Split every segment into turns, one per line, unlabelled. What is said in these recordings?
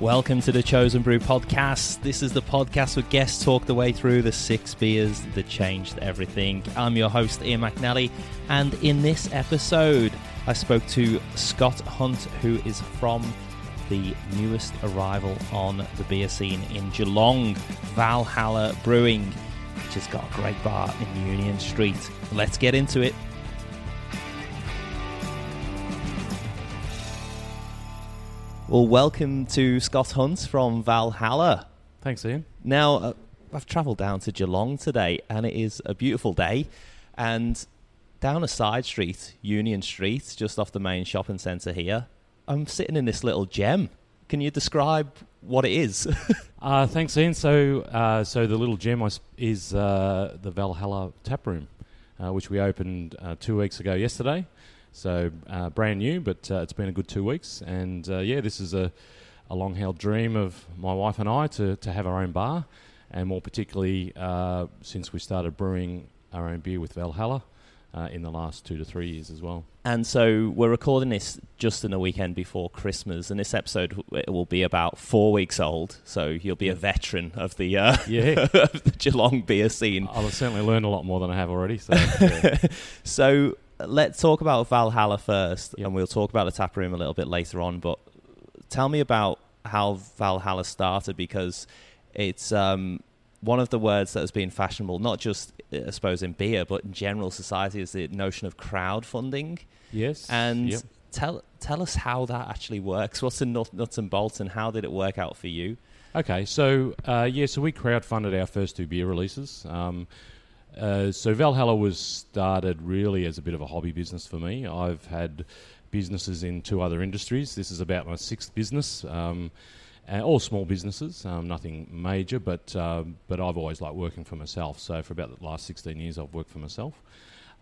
Welcome to the Chosen Brew podcast. This is the podcast where guests talk the way through the six beers that changed everything. I'm your host, Ian McNally, and in this episode, I spoke to Scott Hunt, who is from the newest arrival on the beer scene in Geelong, Valhalla Brewing, which has got a great bar in Union Street. Let's get into it. Well, welcome to Scott Hunt from Valhalla.
Thanks, Ian.
Now, uh, I've travelled down to Geelong today, and it is a beautiful day. And down a side street, Union Street, just off the main shopping centre here, I'm sitting in this little gem. Can you describe what it is?
uh, thanks, Ian. So, uh, so the little gem is uh, the Valhalla Tap Room, uh, which we opened uh, two weeks ago yesterday. So uh, brand new, but uh, it's been a good two weeks. And uh, yeah, this is a, a long held dream of my wife and I to, to have our own bar, and more particularly uh, since we started brewing our own beer with Valhalla. Uh, in the last two to three years as well.
And so we're recording this just in the weekend before Christmas, and this episode will be about four weeks old. So you'll be a veteran of the uh,
yeah
of the Geelong beer scene.
I'll have certainly learned a lot more than I have already. So, yeah.
so let's talk about Valhalla first, and we'll talk about the tap room a little bit later on. But tell me about how Valhalla started because it's um, one of the words that has been fashionable, not just I suppose in beer, but in general society, is the notion of crowdfunding.
yes,
And
yep.
tell tell us how that actually works. What's the nut, nuts and bolts, and how did it work out for you?
Okay, so uh, yeah, so we crowdfunded our first two beer releases. Um, uh, so Valhalla was started really as a bit of a hobby business for me. I've had businesses in two other industries. This is about my sixth business, um, and all small businesses, um, nothing major, but um, but I've always liked working for myself. So for about the last sixteen years, I've worked for myself.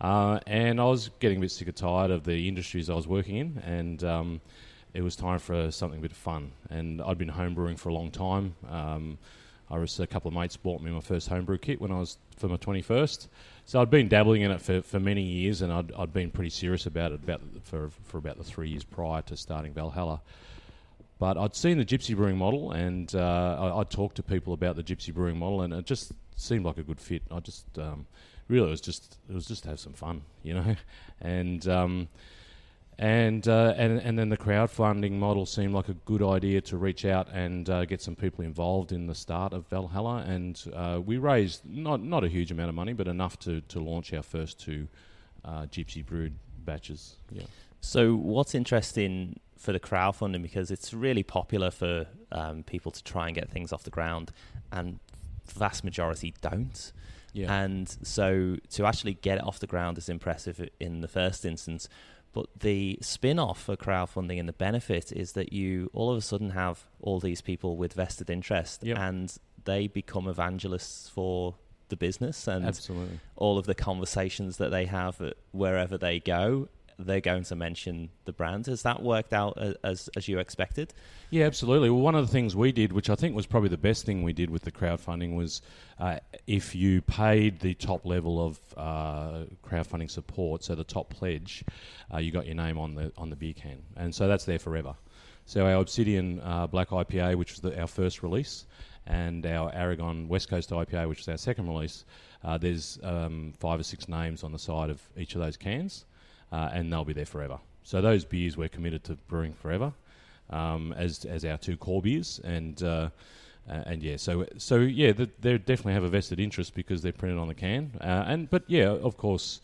Uh, and I was getting a bit sick or tired of the industries I was working in, and um, it was time for something a bit of fun. And I'd been homebrewing for a long time. I was a couple of mates bought me my first homebrew kit when I was for my twenty first. So I'd been dabbling in it for, for many years, and I'd, I'd been pretty serious about it about for for about the three years prior to starting Valhalla. But I'd seen the gypsy brewing model, and uh, I, I'd talked to people about the gypsy brewing model, and it just seemed like a good fit. I just um, really it was just it was just to have some fun, you know, and um, and uh, and and then the crowdfunding model seemed like a good idea to reach out and uh, get some people involved in the start of Valhalla, and uh, we raised not not a huge amount of money, but enough to to launch our first two uh, gypsy brewed batches. Yeah.
So, what's interesting for the crowdfunding because it's really popular for um, people to try and get things off the ground, and vast majority don't.
Yeah.
And so, to actually get it off the ground is impressive in the first instance. But the spin off for crowdfunding and the benefit is that you all of a sudden have all these people with vested interest
Yep.
and they become evangelists for the business and
Absolutely.
all of the conversations that they have wherever they go, they're going to mention the brand. Has that worked out as as you expected?
Yeah, absolutely. Well, one of the things we did, which I think was probably the best thing we did with the crowdfunding, was uh, if you paid the top level of uh, crowdfunding support, so the top pledge, uh, you got your name on the on the beer can, and so that's there forever. So our Obsidian uh, Black IPA, which was the, our first release, and our Aragon West Coast IPA, which was our second release, uh, there's um, five or six names on the side of each of those cans, uh, and they'll be there forever. So those beers we're committed to brewing forever um, as as our two core beers, and uh, uh, and yeah, so so yeah, th they definitely have a vested interest because they're printed on the can, uh, and but yeah, of course.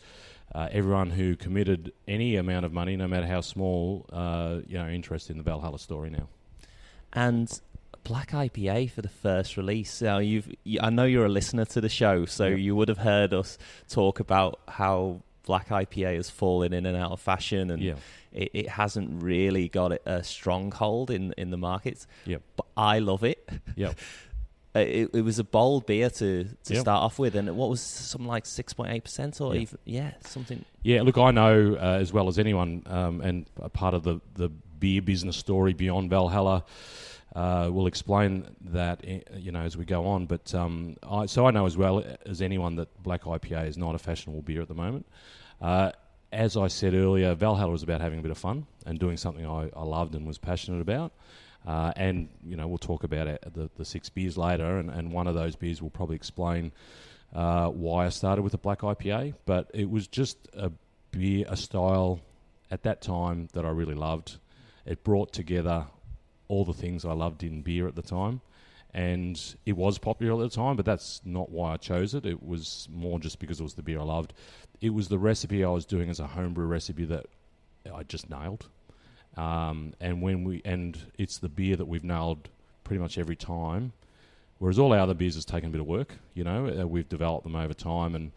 Uh, everyone who committed any amount of money, no matter how small, uh, you know, interest in the Valhalla story now.
And Black IPA for the first release. Now you've, you, I know you're a listener to the show, so
Yep.
you would have heard us talk about how Black IPA has fallen in and out of fashion, and
Yeah,
it, it hasn't really got a stronghold in in the markets.
Yep.
But I love it.
Yep.
Uh, It, it was a bold beer to, to
Yep.
start off with, and what was something like six point eight percent, or
Yeah.
even yeah, something.
Yeah, look, I know uh, as well as anyone, um, and a part of the, the beer business story beyond Valhalla. Uh, we'll explain that eh, you know as we go on, but um, I, so I know as well as anyone that black IPA is not a fashionable beer at the moment. Uh, as I said earlier, Valhalla was about having a bit of fun and doing something I, I loved and was passionate about. Uh, and you know we'll talk about it, the the six beers later, and, and one of those beers will probably explain uh, why I started with a black IPA. But it was just a beer, a style at that time that I really loved. It brought together all the things I loved in beer at the time, and it was popular at the time. But that's not why I chose it. It was more just because it was the beer I loved. It was the recipe I was doing as a homebrew recipe that I just nailed. Um, and when we and it's the beer that we've nailed pretty much every time. Whereas all our other beers has taken a bit of work, you know, uh, we've developed them over time, and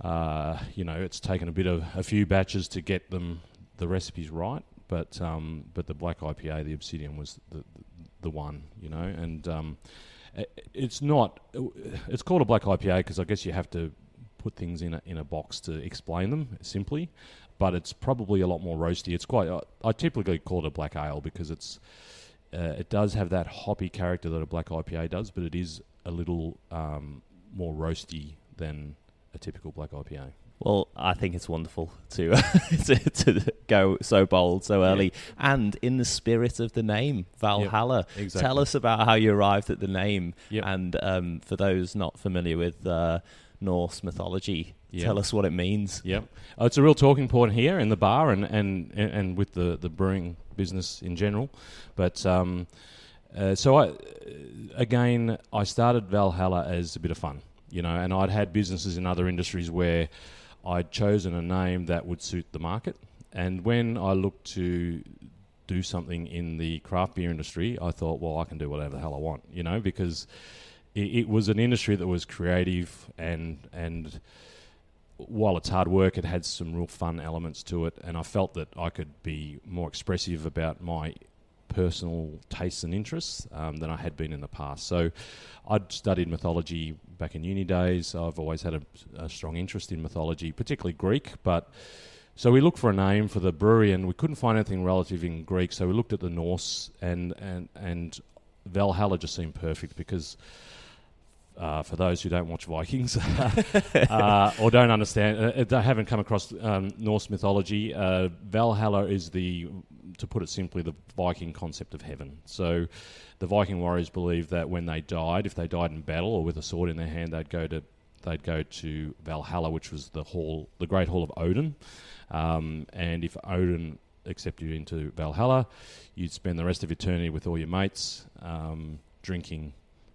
uh, you know, it's taken a bit of a few batches to get them the recipes right. But um, but the black IPA, the Obsidian, was the the, one, you know, and um, it's not. It's called a black IPA because I guess you have to put things in a in a box to explain them simply but it's probably a lot more roasty. It's quite. I typically call it a black ale because it's. Uh, it does have that hoppy character that a black IPA does, but it is a little um, more roasty than a typical black IPA.
Well, I think it's wonderful to to, to, go so bold so early, yeah. and in the spirit of the name Valhalla.
Yep, exactly.
Tell us about how you arrived at the name,
yep.
and um, for those not familiar with uh, Norse mythology, Yep. Tell us what it means.
Yep, oh, it's a real talking point here in the bar and and and with the the brewing business in general. But um, uh, so I again I started Valhalla as a bit of fun, you know, and I'd had businesses in other industries where I'd chosen a name that would suit the market. And when I looked to do something in the craft beer industry, I thought, well, I can do whatever the hell I want, you know, because it, it was an industry that was creative and and while it's hard work, it had some real fun elements to it, and I felt that I could be more expressive about my personal tastes and interests um, than I had been in the past. So I'd studied mythology back in uni days. I've always had a, a, strong interest in mythology, particularly Greek. But so we looked for a name for the brewery, and we couldn't find anything relative in Greek. So we looked at the Norse, and and and Valhalla just seemed perfect because uh, for those who don't watch Vikings uh, or don't understand, uh, they haven't come across um, Norse mythology, uh, Valhalla is the, to put it simply, the Viking concept of heaven. So the Viking warriors believed that when they died, if they died in battle or with a sword in their hand, they'd go to they'd go to Valhalla, which was the hall, the great hall of Odin. Um, and if Odin accepted you into Valhalla, you'd spend the rest of eternity with all your mates, um, drinking,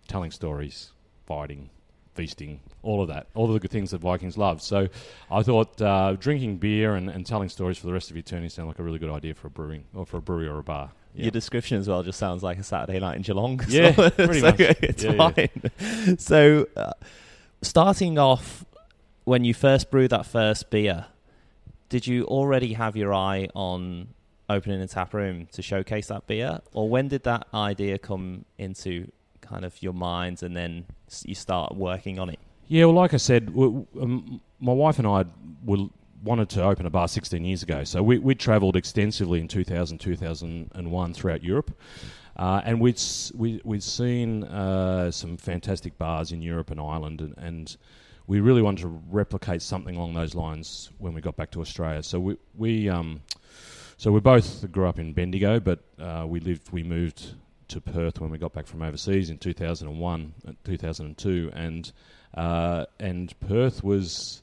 telling stories, fighting, feasting, all of that, all of the good things that Vikings love. So I thought uh, drinking beer and, and telling stories for the rest of eternity sound like a really good idea for a brewing or for a brewery or a bar.
Yeah. Your description as well just sounds like a Saturday night in Geelong.
Yeah, so, pretty
so
much.
It's
yeah,
fine. Yeah. So, uh, starting off, when you first brewed that first beer, did you already have your eye on opening a tap room to showcase that beer, or when did that idea come into kind of your minds, and then you start working on it?
Yeah, well, like I said, um, my wife and I wanted to open a bar 16 years ago. So we, we travelled extensively in 2000, 2001 throughout Europe. Uh, and we'd, we, we'd seen uh, some fantastic bars in Europe and Ireland, and, and, we really wanted to replicate something along those lines when we got back to Australia. So we, we um, so we both grew up in Bendigo, but uh, we lived, we moved to Perth when we got back from overseas in 2001, uh, 2002, and uh, and Perth was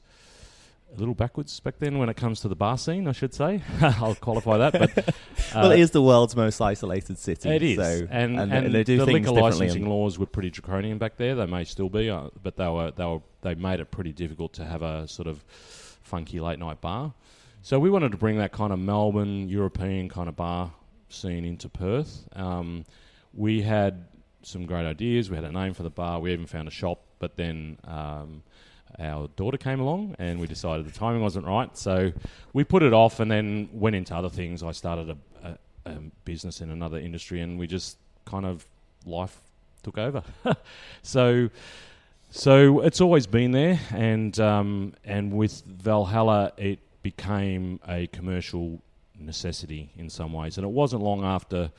a little backwards back then when it comes to the bar scene, I should say. I'll qualify that. But uh,
well, it is the world's most isolated city.
It is,
so,
and, and,
and, they do
the
things
liquor licensing laws were pretty draconian back there. They may still be, uh, but they were they were they made it pretty difficult to have a sort of funky late night bar. So we wanted to bring that kind of Melbourne European kind of bar scene into Perth. Um, we had some great ideas. We had a name for the bar. We even found a shop, but then um, our daughter came along, and we decided the timing wasn't right. So we put it off, and then went into other things. I started a, a, a business in another industry, and we just kind of life took over. so. So it's always been there, and um, and with Valhalla, it became a commercial necessity in some ways. And it wasn't long after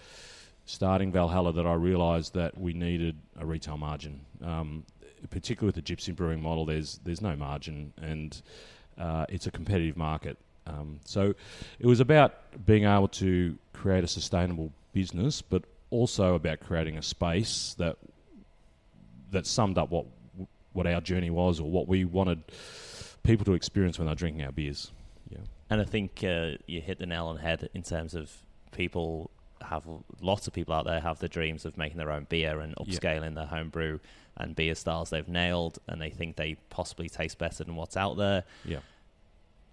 starting Valhalla that I realised that we needed a retail margin. Um, particularly with the gypsy brewing model, there's there's no margin, and uh, it's a competitive market. Um, so it was about being able to create a sustainable business, but also about creating a space that that summed up what what our journey was or what we wanted people to experience when they're drinking our beers. Yeah.
And I think uh, you hit the nail on the head in terms of people have lots of people out there have the dreams of making their own beer and upscaling yeah. their home brew and beer styles they've nailed and they think they possibly taste better than what's out there.
Yeah.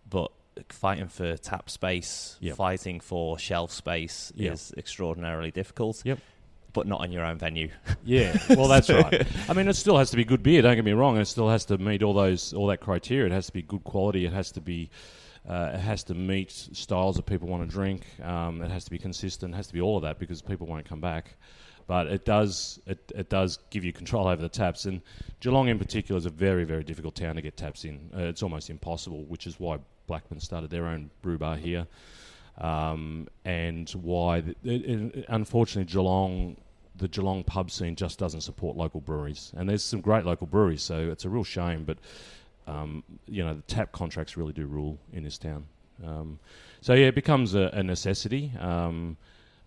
But fighting for tap space,
yep.
fighting for shelf space
yep.
is extraordinarily difficult.
Yep.
But not on your own venue.
yeah, well, that's right. I mean, it still has to be good beer. Don't get me wrong. It still has to meet all those all that criteria. It has to be good quality. It has to be uh, it has to meet styles that people want to drink. Um, it has to be consistent. It has to be all of that because people won't come back. But it does it, it does give you control over the taps. And Geelong in particular is a very very difficult town to get taps in. Uh, it's almost impossible, which is why Blackman started their own brew bar here. Um, and why, the, it, it, unfortunately, Geelong, the Geelong pub scene just doesn't support local breweries. And there's some great local breweries, so it's a real shame. But um, you know, the tap contracts really do rule in this town. Um, so yeah, it becomes a, a necessity. Um,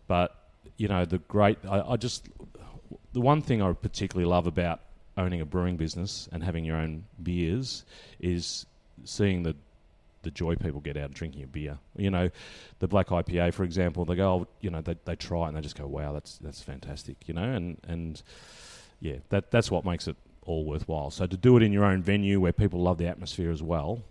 but you know, the great, I, I, just, the one thing I particularly love about owning a brewing business and having your own beers is seeing the the joy people get out of drinking a beer. You know, the black IPA, for example, they go, oh, you know, they, they try and they just go, wow, that's that's fantastic. You know, and and yeah, that that's what makes it all worthwhile. So to do it in your own venue where people love the atmosphere as well,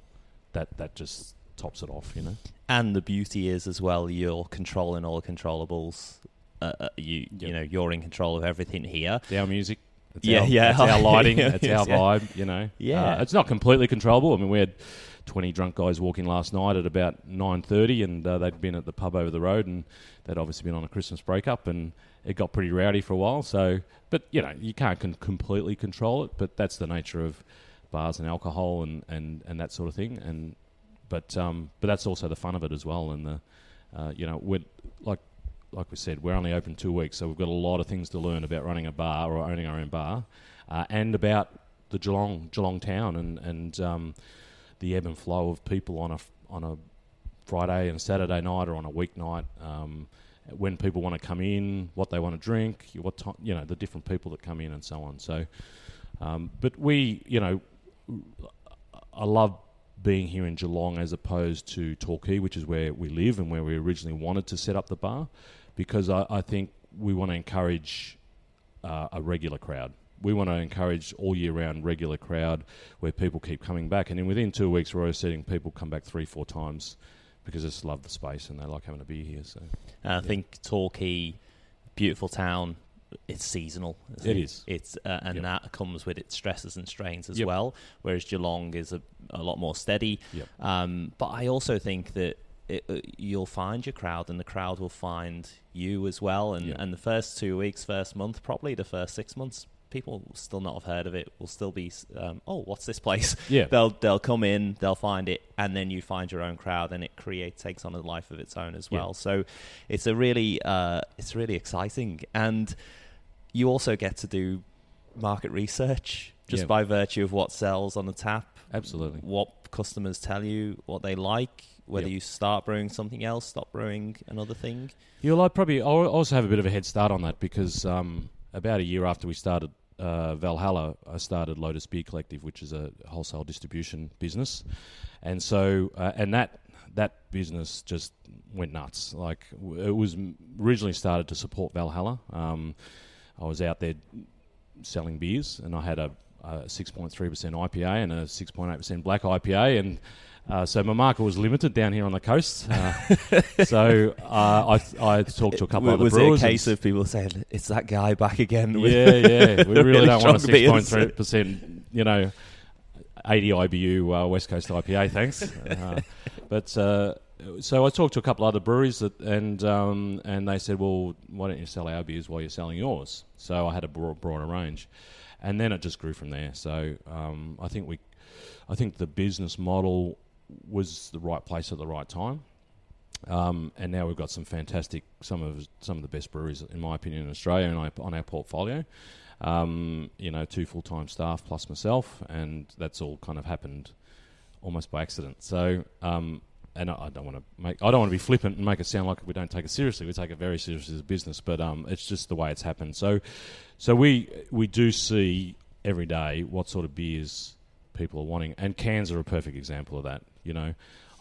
that that just tops it off, you know.
And the beauty is as well, you're controlling all the controllables. Uh, uh, you yep. you know you're in control of everything here.
Our music,
it's yeah,
our,
yeah,
it's our lighting, it's
yeah.
our vibe. You know,
yeah,
uh, it's not completely controllable. I mean, we had twenty drunk guys walking last night at about nine thirty, and uh, they'd been at the pub over the road, and they'd obviously been on a Christmas breakup, and it got pretty rowdy for a while. So, but you know, you can't con- completely control it, but that's the nature of bars and alcohol and, and, and that sort of thing. And but um, but that's also the fun of it as well. And the uh, you know, we're like like we said, we're only open two weeks, so we've got a lot of things to learn about running a bar or owning our own bar, uh, and about the Geelong Geelong town and and um, the ebb and flow of people on a on a Friday and Saturday night or on a weeknight. Um, when people want to come in, what they want to drink, what you know, the different people that come in and so on. So, um, but we, you know, I love being here in Geelong as opposed to Torquay, which is where we live and where we originally wanted to set up the bar, because I, I think we want to encourage uh, a regular crowd. We want to encourage all year round regular crowd where people keep coming back, and then within two weeks we're already seeing people come back three, four times because they just love the space and they like having to be here. So
I yeah. think Torquay, beautiful town. It's seasonal.
It, it is.
It's uh, and
yep.
that comes with its stresses and strains as
yep.
well. Whereas Geelong is a, a lot more steady.
Yep.
Um, but I also think that it, uh, you'll find your crowd, and the crowd will find you as well. And and the first two weeks, first month, probably the first six months, people will still not have heard of it. Will still be, um, oh, what's this place?
Yeah,
they'll they'll come in, they'll find it, and then you find your own crowd, and it creates takes on a life of its own as well.
Yeah.
So it's a really uh, it's really exciting, and you also get to do market research just
yeah.
by virtue of what sells on the tap.
Absolutely,
what customers tell you, what they like, whether
yep.
you start brewing something else, stop brewing another thing.
Yeah, well, I probably I also have a bit of a head start on that because um, about a year after we started uh, Valhalla, I started Lotus Beer Collective, which is a wholesale distribution business, and so uh, and that that business just went nuts. Like it was originally started to support Valhalla. Um, I was out there selling beers, and I had a, a 6.3% IPA and a 6.8% black IPA, and uh, so my market was limited down here on the coast. Uh, so uh, I, I talked to a couple of other
was
brewers.
Was it a case of people saying, it's that guy back again?
yeah, yeah. We really, really don't want a 6.3%, you know, 80 IBU uh, West Coast IPA, thanks. Uh, but uh, so I talked to a couple other breweries that, and um, and they said, well, why don't you sell our beers while you're selling yours? So I had a broad, broader range. And then it just grew from there. So um, I think we, I think the business model was the right place at the right time. Um, and now we've got some fantastic, some of some of the best breweries, in my opinion, in Australia, and on our portfolio. Um, you know, two full time staff plus myself, and that's all kind of happened almost by accident. So, um, and I, don't want to make I don't want to be flippant and make it sound like we don't take it seriously. We take it very seriously as a business, but um, it's just the way it's happened. So, so we we do see every day what sort of beers people are wanting, and cans are a perfect example of that. You know,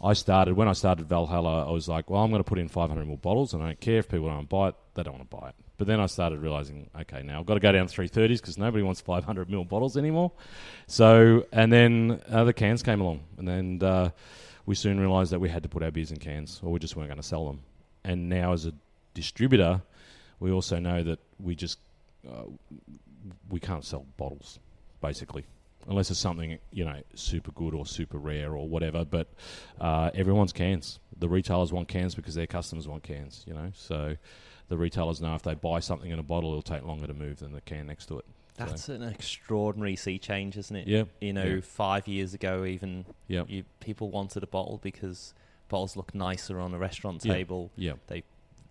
I started when I started Valhalla. I was like, well, I'm going to put in 500 ml bottles, and I don't care if people don't buy it; they don't want to buy it. But then I started realizing, okay, now I've got to go down to 330s because nobody wants 500 ml bottles anymore. So, and then uh, the cans came along, and then uh, we soon realized that we had to put our beers in cans, or we just weren't going to sell them. And now, as a distributor, we also know that we just uh, we can't sell bottles, basically unless it's something you know super good or super rare or whatever. But uh, everyone's cans. The retailers want cans because their customers want cans. You know, so the retailers know if they buy something in a bottle, it'll take longer to move than the can next to it.
That's
so.
an extraordinary sea change, isn't it?
Yeah.
You know,
yeah.
five years ago, even
yeah.
you, people wanted a bottle because bottles look nicer on a restaurant
Yeah.
table.
Yeah.
They,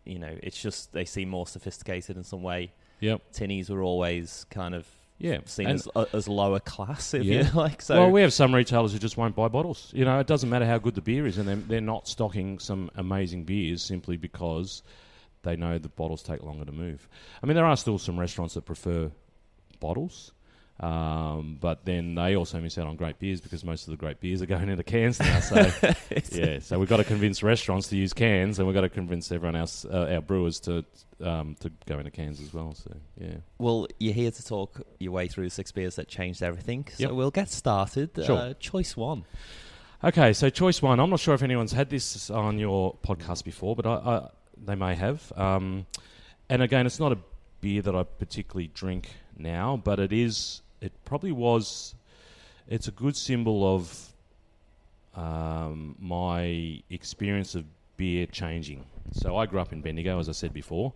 you know, it's just they seem more sophisticated in some way.
Yep.
Tinnies were always kind of
Yeah.
seen
And-
as uh, as lower class, if
Yeah.
you like. So
well, we have some retailers who just won't buy bottles. You know, it doesn't matter how good the beer is, and they're, they're not stocking some amazing beers simply because they know the bottles take longer to move. I mean, there are still some restaurants that prefer bottles, um, but then they also miss out on great beers because most of the great beers are going into cans now. So, yeah, so we've got to convince restaurants to use cans, and we've got to convince everyone else, uh, our brewers, to um, to go into cans as well. So, yeah.
Well, you're here to talk your way through the six beers that changed everything. So
Yep.
we'll get started.
Sure.
Uh, choice one.
Okay, so choice one. I'm not sure if anyone's had this on your podcast before, but I, I, they may have. Um, and again, it's not a beer that I particularly drink now, but it is. It probably was. It's a good symbol of um, my experience of beer changing. So I grew up in Bendigo, as I said before.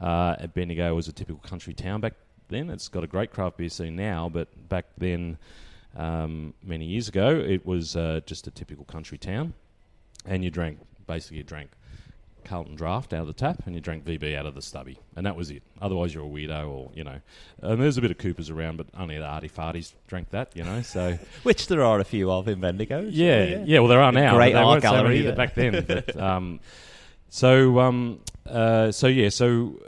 Uh, Bendigo was a typical country town back then. It's got a great craft beer scene now, but back then um, many years ago, it was uh, just a typical country town, and you drank basically you drank Carlton Draft out of the tap, and you drank VB out of the stubby, and that was it. Otherwise, you're a weirdo, or you know. And there's a bit of Coopers around, but only the arty farties drank that, you know. So
Which there are a few of in Bendigo.
yeah, yeah, Well, there are now.
Great art
so
gallery, yeah.
back then. But, um, so, um, uh, so yeah, so.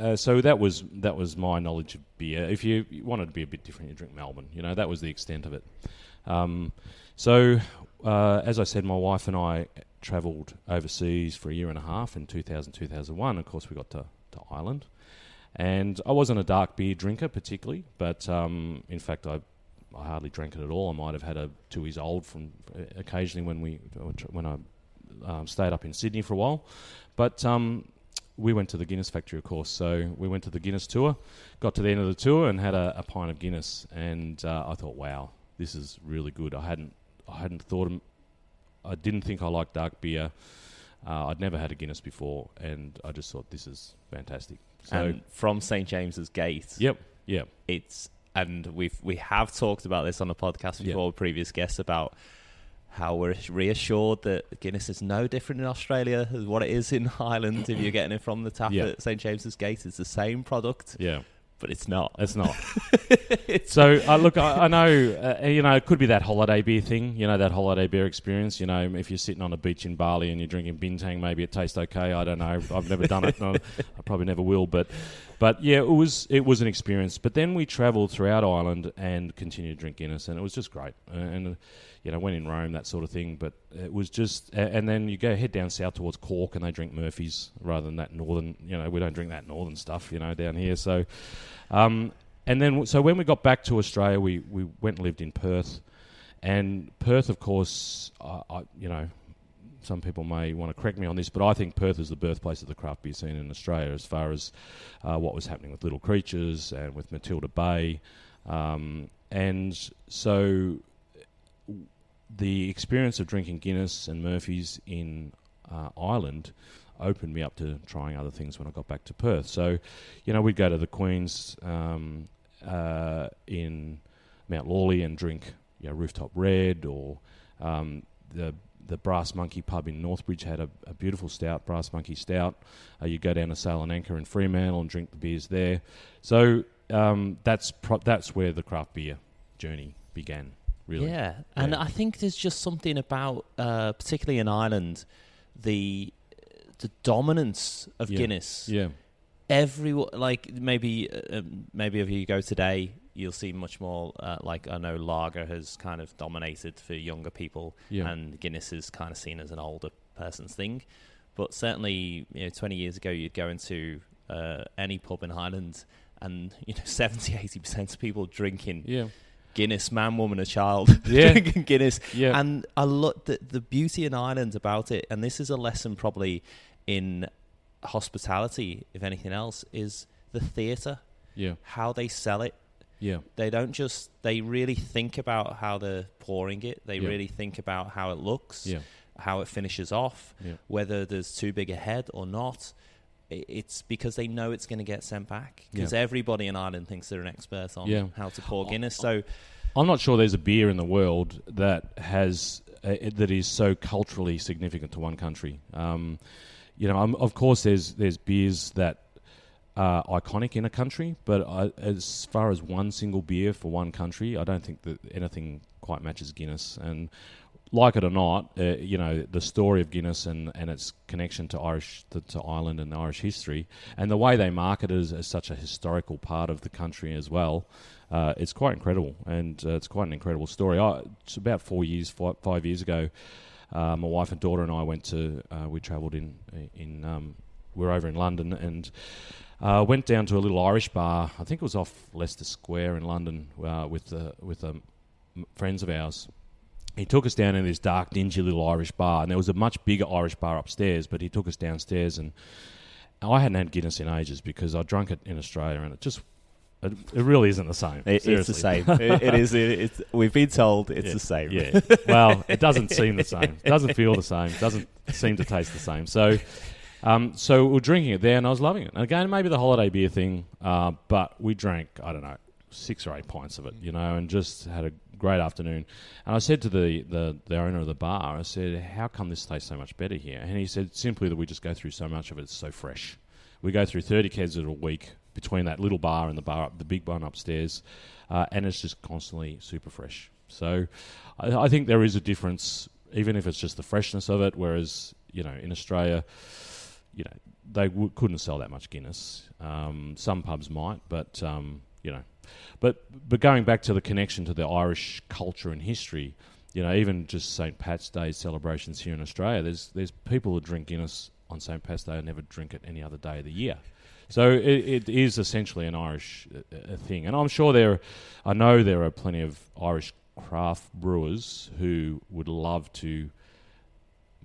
Uh, so that was that was my knowledge of beer. If you, you wanted to be a bit different, you drink Melbourne. You know that was the extent of it. Um, so, uh, as I said, my wife and I travelled overseas for a year and a half in 2000, 2001. Of course, we got to, to Ireland. And I wasn't a dark beer drinker particularly, but um, in fact, I, I hardly drank it at all. I might have had a Tooheys Old from uh, occasionally when we when I um, stayed up in Sydney for a while. But um, we went to the Guinness factory, of course. So we went to the Guinness tour, got to the end of the tour, and had a, a pint of Guinness. And uh, I thought, wow, this is really good. I hadn't I hadn't thought. I didn't think I liked dark beer. Uh, I'd never had a Guinness before, and I just thought this is fantastic. So,
and from St James's Gate.
yep, yep,
It's and we've we have talked about this on a podcast
Yeah.
before with previous guests about how we're reassured that Guinness is no different in Australia as what it is in Ireland. if you're getting it from the tap
Yeah.
at St James's Gate, it's the same product,
yeah.
But it's not.
It's not. so uh, look, I, I know uh, you know it could be that holiday beer thing. You know that holiday beer experience. You know if you're sitting on a beach in Bali and you're drinking bintang, maybe it tastes okay. I don't know. I've never done it. No, I probably never will. But but yeah, it was it was an experience. But then we travelled throughout Ireland and continued to drink Guinness, and it was just great. And uh, you know when in Rome, that sort of thing. But it was just, and then you go head down south towards Cork, and they drink Murphy's rather than that northern. You know we don't drink that northern stuff. You know down here, so. Um, and then, so when we got back to Australia, we, we went and lived in Perth. And Perth, of course, I, I, you know, some people may want to correct me on this, but I think Perth is the birthplace of the craft beer scene in Australia as far as uh, what was happening with Little Creatures and with Matilda Bay. Um, and so the experience of drinking Guinness and Murphy's in uh, Ireland opened me up to trying other things when I got back to Perth. So, you know, we'd go to the Queen's um, uh, in Mount Lawley and drink, you know, Rooftop Red, or um, the the Brass Monkey pub in Northbridge had a, a beautiful stout, Brass Monkey Stout. Uh, you go down to Sail and Anchor in Fremantle and drink the beers there. So um, that's pro- that's where the craft beer journey began. Really.
Yeah, and
Yeah.
I think there's just something about, uh, particularly in Ireland, the the dominance of
Yeah.
Guinness.
Yeah.
Every like maybe uh, um, maybe if you go today, you'll see much more. Uh, like I know lager has kind of dominated for younger people,
Yeah.
and Guinness is kind of seen as an older person's thing. But certainly, you know, 20 years ago, you'd go into uh, any pub in Ireland, and you know, 70, 80 percent of people drinking
Yeah.
Guinness, man, woman, a child,
Yeah.
drinking Guinness.
Yeah.
And I look the the beauty in Ireland about it, and this is a lesson probably in hospitality, if anything else, is the theatre,
yeah.
how they sell it.
Yeah.
They don't just they really think about how they're pouring it. They
Yeah.
really think about how it looks,
Yeah.
how it finishes off,
Yeah.
whether there's too big a head or not. I- It's because they know it's going to get sent back. Because
Yeah.
everybody in Ireland thinks they're an expert on
Yeah.
how to pour Guinness. So
I'm not sure there's a beer in the world that has uh, that is so culturally significant to one country. Um, you know, um, of course, there's there's beers that are iconic in a country, but I, as far as one single beer for one country, I don't think that anything quite matches Guinness. And like it or not, uh, you know, the story of Guinness and, and its connection to Irish to, to Ireland and Irish history, and the way they market it as, such a historical part of the country as well, uh, it's quite incredible, and uh, it's quite an incredible story. I, it's about four years, five, five years ago. Uh, my wife and daughter and I went to. Uh, we travelled in in. Um, we are over in London and uh, went down to a little Irish bar. I think it was off Leicester Square in London uh, with with um, friends of ours. He took us down in this dark, dingy little Irish bar, and there was a much bigger Irish bar upstairs. But he took us downstairs, and I hadn't had Guinness in ages because I drunk it in Australia, and it just it, it really isn't the same.
It, it's the same. it, it is. It, it's, we've been told it's
Yeah,
the same.
Yeah. Well, it doesn't seem the same. It doesn't feel the same. It doesn't seem to taste the same. So, um, so we we're drinking it there, and I was loving it. And again, maybe the holiday beer thing, uh, but we drank I don't know six or eight pints of it, you know, and just had a great afternoon. And I said to the, the, the owner of the bar, I said, "How come this tastes so much better here?" And he said, "Simply that we just go through so much of it. It's so fresh. We go through thirty kegs a week." Between that little bar and the bar, up, the big one upstairs, uh, and it's just constantly super fresh. So, I, I think there is a difference, even if it's just the freshness of it. Whereas, you know, in Australia, you know, they w- couldn't sell that much Guinness. Um, some pubs might, but um, you know, but but going back to the connection to the Irish culture and history, you know, even just St Pat's Day celebrations here in Australia, there's there's people who drink Guinness on St Pat's Day and never drink it any other day of the year. So it, it is essentially an Irish uh, thing, and I'm sure there, I know there are plenty of Irish craft brewers who would love to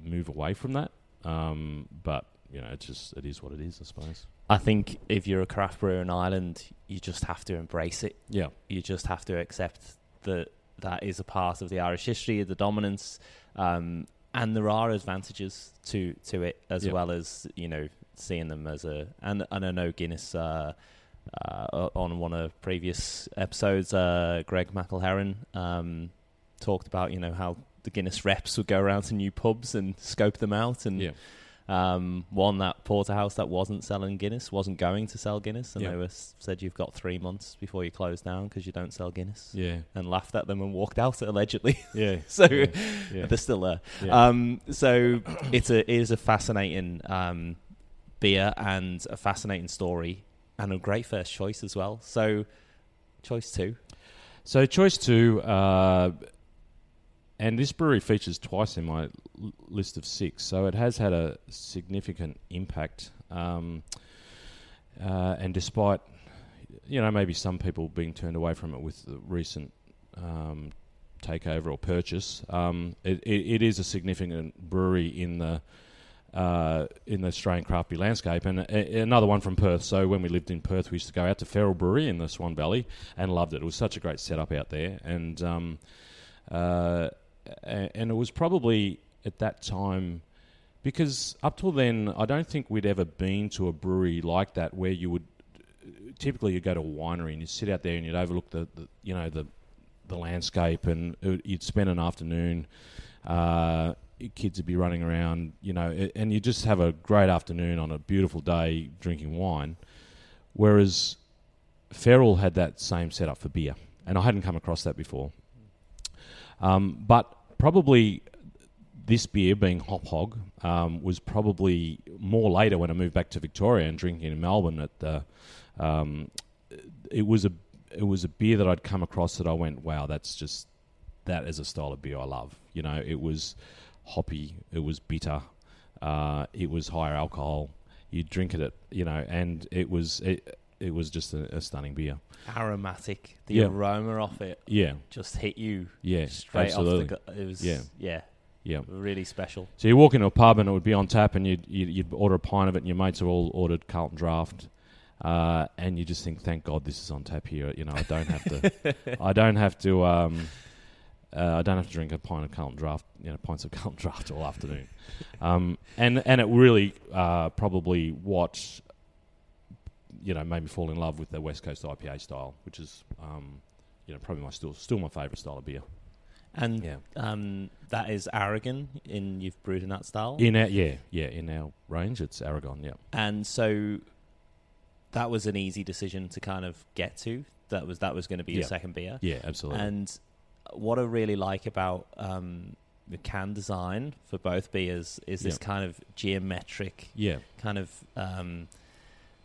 move away from that. Um, but you know, it's just it is what it is, I suppose.
I think if you're a craft brewer in Ireland, you just have to embrace it.
Yeah,
You just have to accept that that is a part of the Irish history, the dominance, um, and there are advantages to to it as
Yeah.
well as you know seeing them as a and and I know Guinness. Uh, uh, on one of previous episodes, uh, Greg McElherron um, talked about you know how the Guinness reps would go around to new pubs and scope them out, and
yeah,
um, one that porterhouse that wasn't selling Guinness wasn't going to sell Guinness, and
Yeah.
they were said you've got three months before you close down because you don't sell Guinness,
yeah,
and laughed at them and walked out allegedly.
yeah.
so
yeah, yeah.
they're still there.
Yeah.
Um, so it's a it is a fascinating um, beer and a fascinating story and a great first choice as well. So choice two.
So choice two, uh, and this brewery features twice in my l- list of six, so it has had a significant impact. Um, uh, and despite, you know, maybe some people being turned away from it with the recent um, takeover or purchase, um, it, it, it is a significant brewery in the uh, in the Australian craft beer landscape, and a, another one from Perth. So when we lived in Perth, we used to go out to Feral Brewery in the Swan Valley and loved it. It was such a great setup out there, and um, uh, and it was probably at that time because up till then, I don't think we'd ever been to a brewery like that where you would typically you go to a winery and you sit out there and you'd overlook the, the you know the the landscape and it- you'd spend an afternoon. Uh, kids would be running around, you know, and you just have a great afternoon on a beautiful day drinking wine. Whereas Feral had that same setup for beer, and I hadn't come across that before. Um, but probably this beer, being Hop Hog, um, was probably more later when I moved back to Victoria and drinking in Melbourne. At the, um, it was a it was a beer that I'd come across that I went, wow, that's just that is a style of beer I love. You know, it was hoppy, it was bitter, uh, it was higher alcohol. You drink it, at, you know, and it was it, it was just a, a stunning beer.
Aromatic, the
Yeah.
aroma off it
Yeah,
just hit you
yeah,
straight
absolutely.
off the. Gu- it was
Yeah.
yeah,
yeah.
really special.
So you walk into a pub and it would be on tap, and you'd you'd, you'd order a pint of it, and your mates have all ordered Carlton Draft, uh, and you just think, thank God this is on tap here. You know, I don't have to, I don't have to, um, uh, I don't have to drink a pint of Carlton Draft, you know, pints of Carlton Draft all afternoon, um, and and it really uh, probably what, you know, made me fall in love with the West Coast IPA style, which is, um, you know, probably my still still my favourite style of beer.
And
Yeah.
um, that is Aragon in you've brewed in that style.
In our yeah yeah in our range, it's Aragon. Yeah.
and so that was an easy decision to kind of get to. That was that was going to be your second beer.
Yeah, absolutely.
And what I really like about um, the can design for both beers is this
Yeah.
kind of geometric
yeah,
kind of. Um,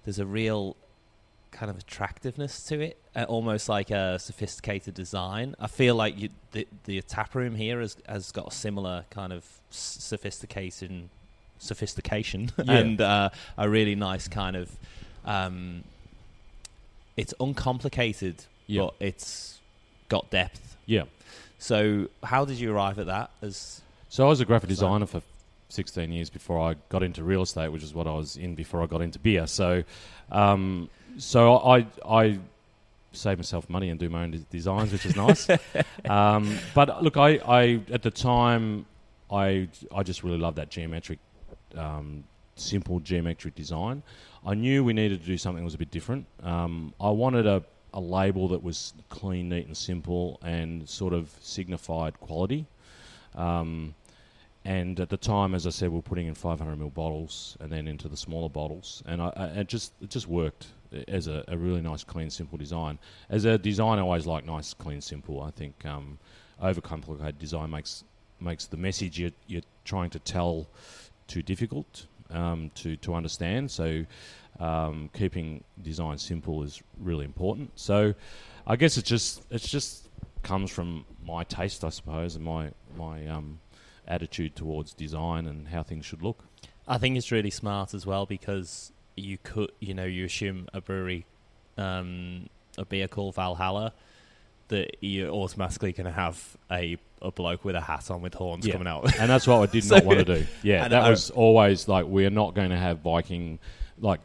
there's a real kind of attractiveness to it, uh, almost like a sophisticated design. I feel like you, the the tap room here has has got a similar kind of sophistication, sophistication,
Yeah.
and uh, a really nice kind of. Um, it's uncomplicated,
Yeah.
but it's got depth.
yeah.
So, how did you arrive at that? As
So I was a graphic designer for 16 years before I got into real estate, which is what I was in before I got into beer. So, um, so I I save myself money and do my own des- designs, which is nice. um, but look, I, I at the time I I just really loved that geometric, um, simple geometric design. I knew we needed to do something that was a bit different. Um, I wanted a a label that was clean, neat, and simple, and sort of signified quality. Um, and at the time, as I said, we we're putting in 500 ml bottles and then into the smaller bottles, and I, I it just it just worked as a, a really nice, clean, simple design. As a designer, I always like nice, clean, simple. I think um, overcomplicated design makes makes the message you're, you're trying to tell too difficult um, to to understand. So um, keeping design simple is really important. So I guess it just it just comes from my taste, I suppose, and my my um, attitude towards design and how things should look.
I think it's really smart as well because you could, you know, you assume a brewery, um, a beer called Valhalla, that you're automatically going to have a a bloke with a hat on with horns
Yeah.
coming out.
And that's what I did
So-
not want to do. Yeah, that
I-
was always like we're not going to have Viking like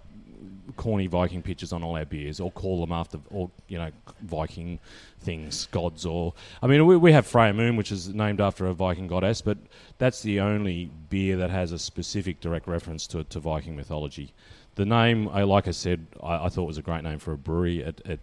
corny Viking pictures on all our beers, or call them after, or you know, Viking things, gods, or I mean, we, we have Freya Moon, which is named after a Viking goddess, but that's the only beer that has a specific direct reference to to Viking mythology. The name, I like I said, I, I thought was a great name for a brewery. It it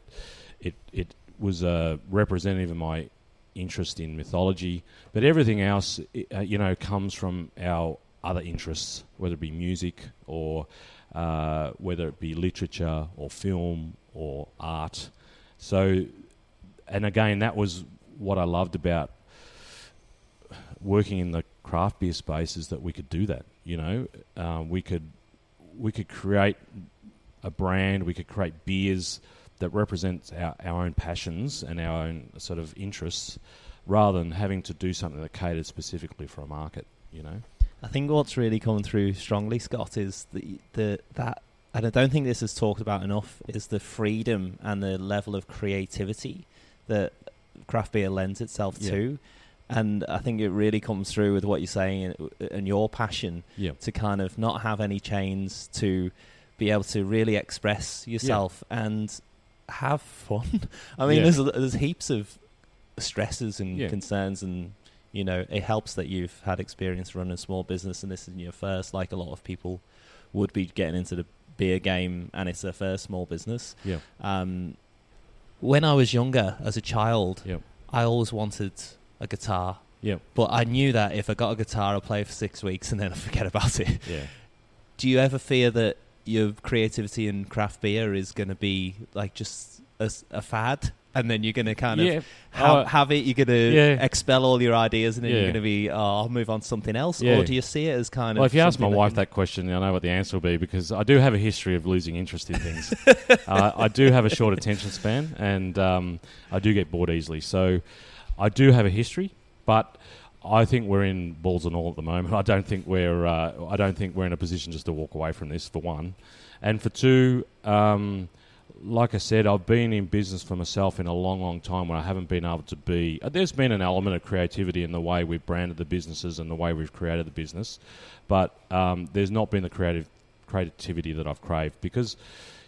it, it was uh, representative of my interest in mythology, but everything else, uh, you know, comes from our other interests, whether it be music or uh, whether it be literature or film or art. So, and again, that was what I loved about working in the craft beer space is that we could do that. You know, uh, we could we could create a brand, we could create beers that represents our, our own passions and our own sort of interests, rather than having to do something that catered specifically for a market. You know.
I think what's really coming through strongly, Scott, is the the that, and I don't think this is talked about enough, is the freedom and the level of creativity that craft beer lends itself
Yeah.
to. And I think it really comes through with what you're saying and, and your passion
Yeah.
to kind of not have any chains to be able to really express yourself and have fun. I mean,
Yeah.
there's there's heaps of stresses and
Yeah.
concerns, and you know, it helps that you've had experience running a small business, and this is your first. Like a lot of people would be getting into the beer game, and it's their first small business.
Yeah.
Um, when I was younger, as a child,
Yeah.
I always wanted a guitar.
Yeah.
But I knew that if I got a guitar, I'd play for six weeks and then I'd forget about it.
Yeah.
Do you ever fear that your creativity in craft beer is going to be like just a fad? And then you're going to kind of
Yeah.
have,
Uh,
have it. You're going to
Yeah.
expel all your ideas, and then you're going to be, oh, I'll move on to something else.
Yeah.
Or do you see it as kind of?
Well, if you ask my
something
wife
you-
that question, I know what the answer will be because I do have a history of losing interest in things. uh, I do have a short attention span, and um, I do get bored easily. So I do have a history, but I think we're in balls and all at the moment. I don't think we're. Uh, I don't think we're in a position just to walk away from this. For one, and for two. Um, like I said, I've been in business for myself in a long, long time where I haven't been able to be. uh, There's been an element of creativity in the way we've branded the businesses and the way we've created the business, but um, there's not been the creative creativity that I've craved because,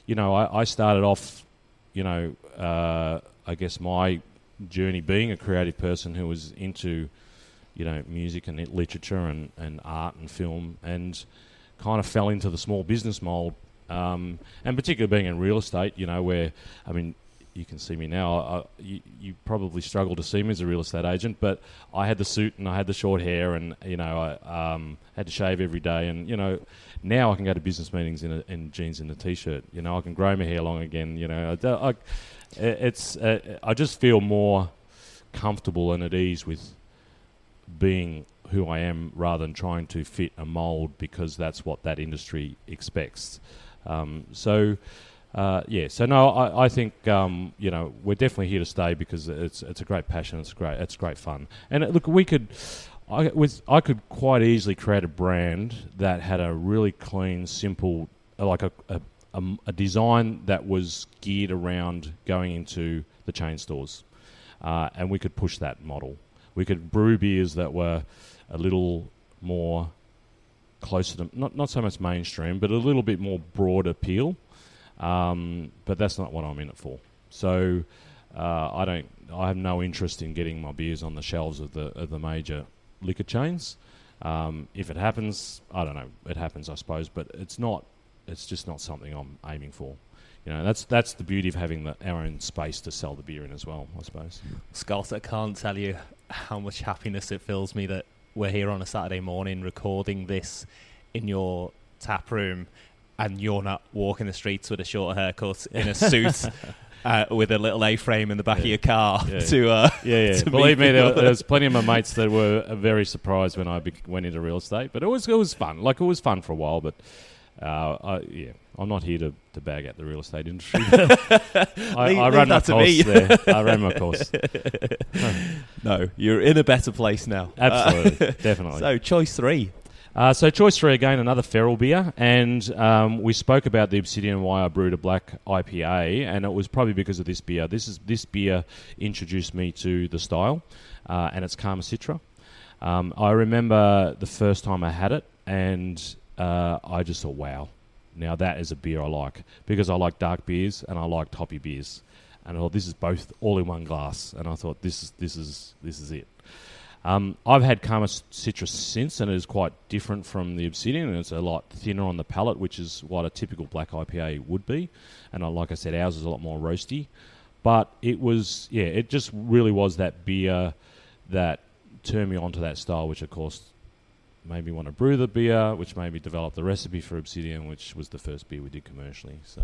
you know, I, I started off, you know, uh, I guess my journey being a creative person who was into, you know, music and literature and, and art and film and kind of fell into the small business mold um, and particularly being in real estate, you know, where I mean, you can see me now. I, you, you probably struggle to see me as a real estate agent, but I had the suit and I had the short hair, and you know, I um, had to shave every day, and you know, now I can go to business meetings in, a, in jeans and a t-shirt. You know, I can grow my hair long again. You know, I, I, it's uh, I just feel more comfortable and at ease with being who I am rather than trying to fit a mold because that's what that industry expects. Um, so, uh, yeah. So no, I, I think um, you know we're definitely here to stay because it's it's a great passion. It's great. It's great fun. And uh, look, we could. I, with, I could quite easily create a brand that had a really clean, simple, like a, a, a, a design that was geared around going into the chain stores, uh, and we could push that model. We could brew beers that were a little more closer to not not so much mainstream, but a little bit more broad appeal. Um, but that's not what I'm in it for. So uh, I don't. I have no interest in getting my beers on the shelves of the of the major liquor chains. Um, if it happens, I don't know. It happens, I suppose, but it's not. It's just not something I'm aiming for. You know, that's that's the beauty of having the, our own space to sell the beer in as well. I suppose.
Scott, I can't tell you how much happiness it fills me that we're here on a Saturday morning recording this in your tap room, and you're not walking the streets with a short haircut in a suit. Uh, with a little A-frame in the back of your car
Yeah.
to uh,
Yeah, yeah.
to
Believe me, there, there was plenty of my mates that were very surprised when I be- went into real estate. But it was it was fun. Like it was fun for a while. But uh, I, yeah, I'm not here to, to bag out the real estate industry. I,
Leave-
I ran my course
me.
there. I ran my course.
no, you're in a better place now.
Absolutely,
Uh,
definitely.
so choice three.
Uh, so choice three again, another feral beer, and um, we spoke about the Obsidian why I brewed a black IPA, and it was probably because of this beer. This is this beer introduced me to the style, uh, and it's Karma Citra. Um, I remember the first time I had it, and uh, I just thought, wow, now that is a beer I like because I like dark beers and I like hoppy beers, and I thought this is both all in one glass, and I thought this is this is this is it. Um, I've had Karma Citra since, and it is quite different from the Obsidian, and it's a lot thinner on the palate, which is what a typical black IPA would be. And uh, like I said, ours is a lot more roasty. But it was, yeah, it just really was that beer that turned me onto that style, which of course made me want to brew the beer, which made me develop the recipe for Obsidian, which was the first beer we did commercially. So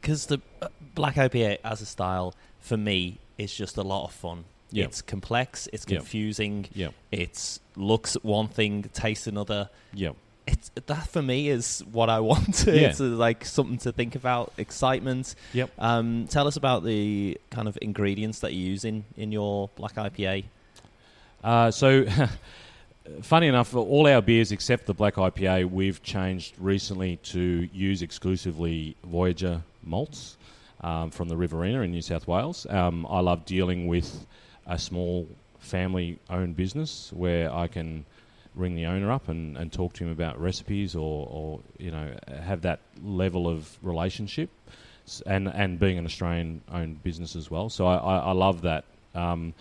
because the uh, black IPA as a style for me is just a lot of fun.
Yeah.
It's complex. It's confusing.
yeah,
It's looks one thing, tastes another.
yeah,
It's that for me is what I want.
Yeah.
it's like something to think about, excitement.
Yep.
Um, tell us about the kind of ingredients that you use in in your black IPA.
Uh, so, funny enough, all our beers except the black IPA, we've changed recently to use exclusively Voyager malts um, from the Riverina in New South Wales. Um, I love dealing with a small family-owned business where I can ring the owner up and, and talk to him about recipes or, or you know have that level of relationship and and being an Australian owned business as well so I, I, I love that um,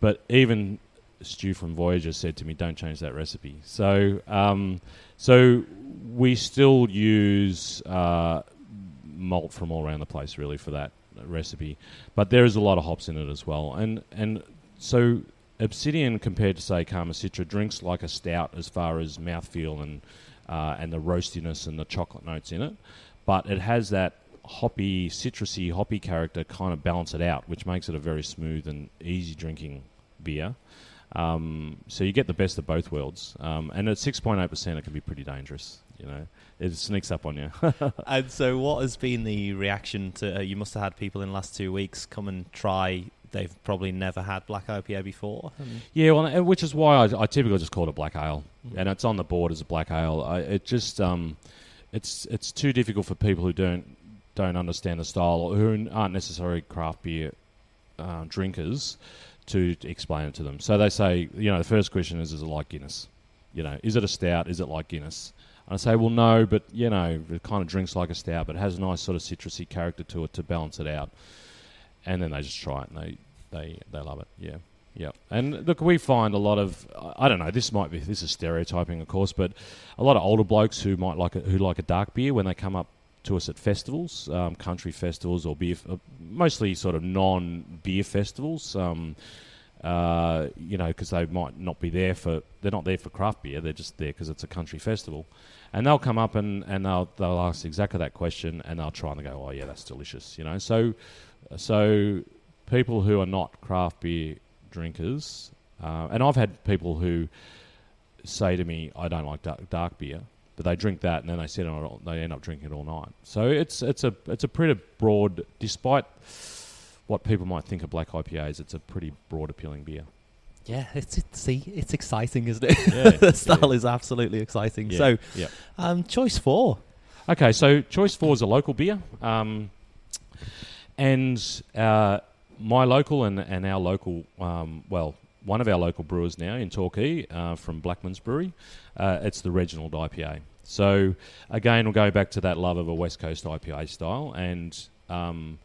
but even Stu from Voyager said to me, "Don't change that recipe." So, um, so we still use uh, malt from all around the place, really, for that recipe. But there is a lot of hops in it as well, and and so Obsidian compared to say Karma Citra drinks like a stout as far as mouthfeel and uh, and the roastiness and the chocolate notes in it, but it has that hoppy, citrusy, hoppy character kind of balance it out, which makes it a very smooth and easy drinking beer. Um, so you get the best of both worlds. Um, and at 6.8%, it can be pretty dangerous. You know, it sneaks up on you.
and so, what has been the reaction to? Uh, you must have had people in the last two weeks come and try. They've probably never had black IPA before.
Yeah, well, which is why I, I typically just call it a black ale, mm-hmm. and it's on the board as a black ale. I, it just um, it's it's too difficult for people who don't don't understand the style or who aren't necessarily craft beer uh, drinkers to explain it to them. So they say, you know, the first question is, is it like Guinness? You know, is it a stout? Is it like Guinness? And I say, well, no, but you know, it kind of drinks like a stout, but it has a nice sort of citrusy character to it to balance it out. And then they just try it and they they they love it. Yeah. Yeah, and look, we find a lot of I don't know. This might be this is stereotyping, of course, but a lot of older blokes who might like a, who like a dark beer when they come up to us at festivals, um, country festivals or beer, uh, mostly sort of non-beer festivals. Um, uh, you know, because they might not be there for they're not there for craft beer. They're just there because it's a country festival, and they'll come up and, and they'll they'll ask exactly that question, and they'll try and go, oh yeah, that's delicious. You know, so so people who are not craft beer drinkers, uh, and I've had people who say to me, I don't like dark, dark beer but they drink that and then they sit on it. They end up drinking it all night. So it's it's a it's a pretty broad, despite what people might think of black IPAs, it's a pretty broad appealing beer.
Yeah, it's, it's see, it's exciting, isn't it? Yeah, the style yeah. is absolutely exciting. Yeah, so, yeah. Um, choice four.
Okay, so choice four is a local beer, um, and uh, my local and, and our local, um, well, one of our local brewers now in Torquay uh, from Blackman's Brewery. Uh, it's the Reginald IPA. So again, we'll go back to that love of a West Coast IPA style, and um,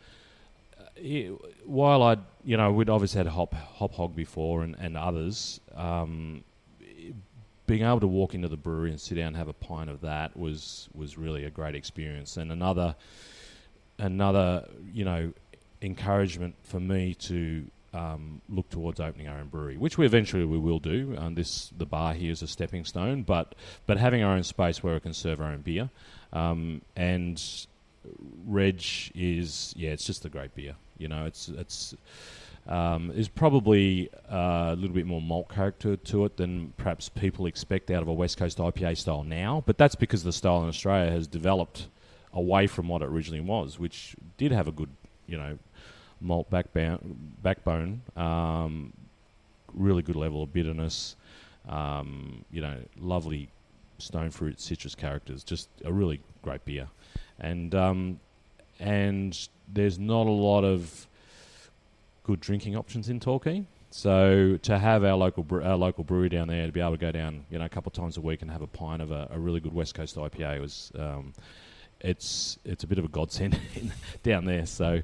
it, while I, you know, we'd obviously had Hop Hop Hog before and, and others. Um, being able to walk into the brewery and sit down and have a pint of that was was really a great experience, and another another you know encouragement for me to um, look towards opening our own brewery, which we eventually we will do. Um, this the bar here is a stepping stone, but but having our own space where we can serve our own beer, um, and Reg is yeah, it's just a great beer. You know, it's it's um, is probably uh, a little bit more malt character to it than perhaps people expect out of a West Coast IPA style now. But that's because the style in Australia has developed away from what it originally was, which did have a good, you know, malt backbone, backbone um, really good level of bitterness, um, you know, lovely stone fruit citrus characters, just a really great beer. And um, and there's not a lot of good drinking options in Torquay. So to have our local bre- our local brewery down there to be able to go down, you know, a couple of times a week and have a pint of a, a really good West Coast IPA was um, it's it's a bit of a godsend down there. So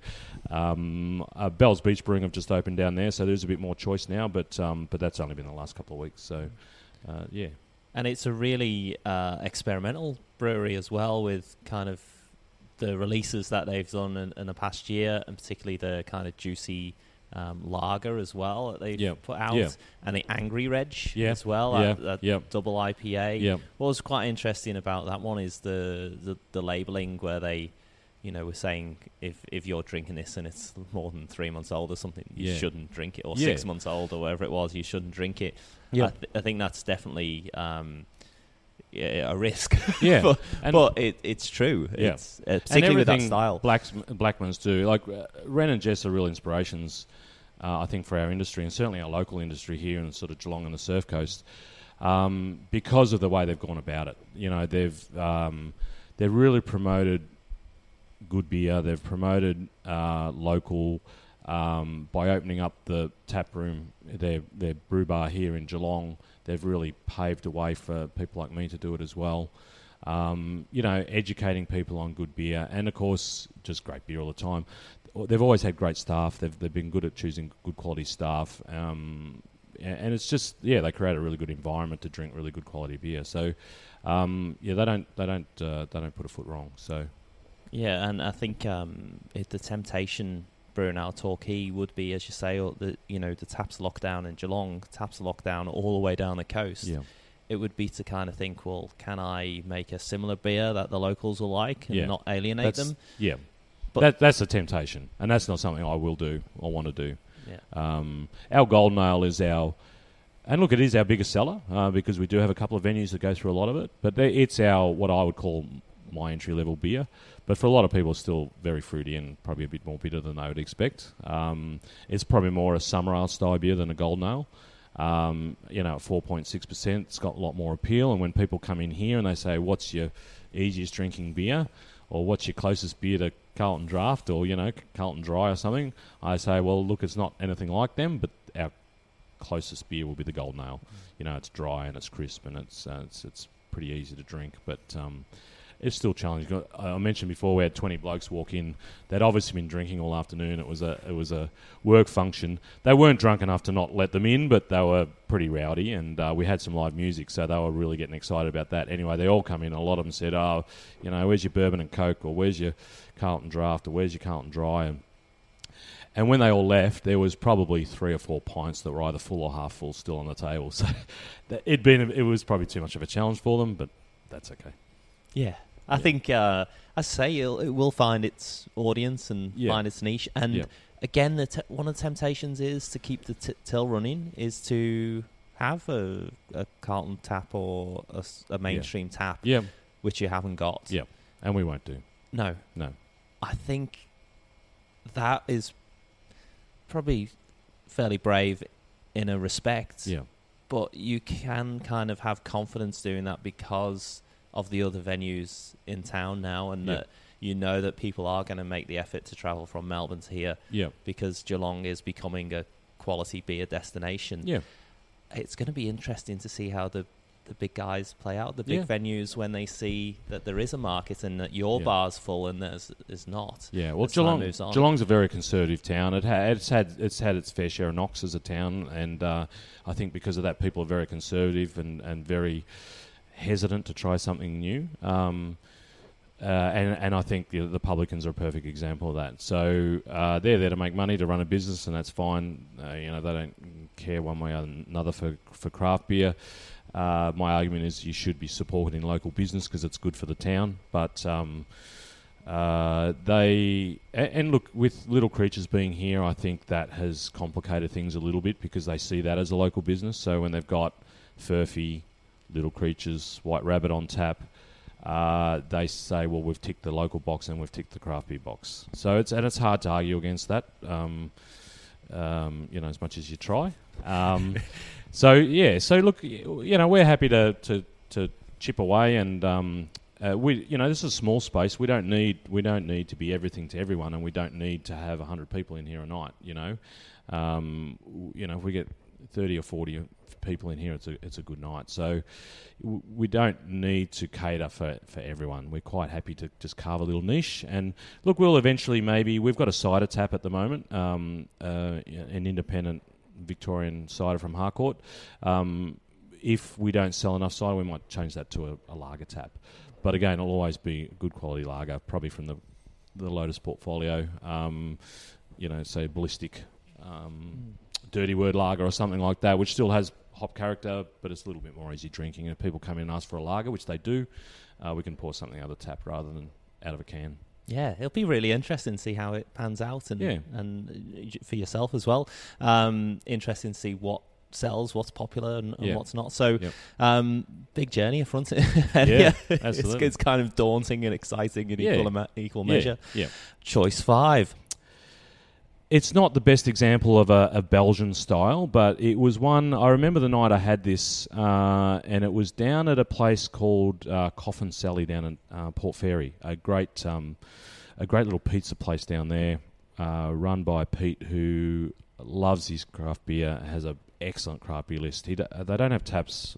um, uh, Bell's Beach Brewing have just opened down there, so there's a bit more choice now. But um, but that's only been the last couple of weeks. So uh, yeah,
and it's a really uh, experimental brewery as well, with kind of the releases that they've done in, in the past year, and particularly the kind of juicy um, lager as well that they yep. put out, yep. and the Angry Reg yep. as well, that, that yep. double IPA. Yep. What was quite interesting about that one is the, the, the labeling where they, you know, were saying if if you're drinking this and it's more than three months old or something, you yeah. shouldn't drink it, or yeah. six months old or whatever it was, you shouldn't drink it. Yeah, I, th- I think that's definitely. Um, a risk.
Yeah,
but, but it, it's true. Yeah, it's, uh, particularly with that style.
Blacks, Blackmans do like uh, Ren and Jess are real inspirations uh, I think, for our industry and certainly our local industry here in sort of Geelong and the Surf Coast, um, because of the way they've gone about it. You know, they've um, they've really promoted good beer. They've promoted uh, local um, by opening up the tap room, their their brew bar here in Geelong. They've really paved a way for people like me to do it as well. Um, you know, educating people on good beer, and of course, just great beer all the time they've always had great staff. They've they've been good at choosing good quality staff. Um, and it's just yeah, they create a really good environment to drink really good quality beer. So um, yeah, they don't they don't uh, they don't put a foot wrong. So
yeah, and I think um, it, the temptation brewing out Torquay would be, as you say, the you know the taps lockdown in Geelong, taps lockdown all the way down the coast.
Yeah.
It would be to kind of think, well, can I make a similar beer that the locals will like and yeah. not alienate
That's,
them?
Yeah,
But-
that, that's a temptation, and that's not something I will do or want to do.
Yeah.
Um, our Golden Ale is our, and look, it is our biggest seller uh, because we do have a couple of venues that go through a lot of it. But it's our what I would call my entry level beer. But for a lot of people, it's still very fruity and probably a bit more bitter than they would expect. Um, it's probably more a summer ale style beer than a Golden Ale. Um, you know, at 4.6%, it's got a lot more appeal. And when people come in here and they say, What's your easiest drinking beer? Or what's your closest beer to Carlton Draft or, you know, Carlton Dry or something? I say, Well, look, it's not anything like them, but our closest beer will be the Golden Ale. You know, it's dry and it's crisp and it's, uh, it's, it's pretty easy to drink. But um, it's still challenging. I mentioned before we had 20 blokes walk in. They'd obviously been drinking all afternoon. It was a it was a work function. They weren't drunk enough to not let them in, but they were pretty rowdy, and uh, we had some live music, so they were really getting excited about that. Anyway, they all come in. A lot of them said, "Oh, you know, where's your bourbon and coke, or where's your Carlton Draft, or where's your Carlton Dry?" And and when they all left, there was probably three or four pints that were either full or half full still on the table. So it'd been it was probably too much of a challenge for them, but that's okay.
Yeah, I
Yeah.
think uh, I say it'll, it will find its audience and
Yeah.
find its niche. And
Yeah.
again, the te- one of the temptations is to keep the t- till running is to have a, a Carlton tap or a mainstream tap,
Yeah,
which you haven't got.
Yeah. and we won't do.
No,
No.
I think that is probably fairly brave in a respect.
Yeah,
but you can kind of have confidence doing that because of the other venues in town now, and
Yeah.
that you know that people are going to make the effort to travel from Melbourne to here
yeah,
because Geelong is becoming a quality beer destination.
yeah.
It's going to be interesting to see how the the big guys play out, the big
Yeah.
venues when they see that there is a market and that your
Yeah.
bar's full and theirs is not.
Yeah, well, Geelong. Geelong's a very conservative town. It ha- it's had it's had its fair share of knocks as a town, and uh, I think because of that, people are very conservative and, and very hesitant to try something new. Um, uh, and and I think the, the publicans are a perfect example of that. So uh, they're there to make money to run a business, and that's fine. Uh, you know, they don't care one way or another for for craft beer. Uh, my argument is you should be supporting local business because it's good for the town, but. Um, uh, they and look with little creatures being here, I think that has complicated things a little bit because they see that as a local business. So when they've got Furphy, Little Creatures, White Rabbit on tap, uh, they say, "Well, we've ticked the local box and we've ticked the craft beer box." So it's and it's hard to argue against that. Um, um, you know, as much as you try. Um, so yeah, so look, you know, we're happy to to, to chip away and. Um, uh, we, you know, this is a small space. We don't need, we don't need to be everything to everyone, and we don't need to have hundred people in here a night. You know, um, w- you know, if we get thirty or forty people in here, it's a, it's a good night. So we don't need to cater for for everyone. We're quite happy to just carve a little niche. And look, we'll eventually maybe we've got a cider tap at the moment, um, uh, an independent Victorian cider from Harcourt. Um, if we don't sell enough cider, we might change that to a, a lager tap. But again, it'll always be good quality lager, probably from the the Lotus portfolio. Um, you know, say ballistic, um, dirty word lager or something like that, which still has hop character, but it's a little bit more easy drinking. And if people come in and ask for a lager, which they do, uh, we can pour something out of the tap rather than out of a can.
Yeah, it'll be really interesting to see how it pans out, and
Yeah.
and uh, for yourself as well. Um, interesting to see what sells, what's popular, and, and
Yeah.
what's not. So,
Yep.
um, big journey in front.
Yeah,
it's,
absolutely.
it's kind of daunting and exciting in
Yeah.
equal ama- equal measure.
Yeah.
Choice five.
It's not the best example of a, a Belgian style, but it was one. I remember the night I had this, uh, and it was down at a place called uh, Coffin Sally down in uh, Port Fairy. A great, um, a great little pizza place down there, uh, run by Pete, who loves his craft beer. Has an excellent craft beer list. D- they don't have taps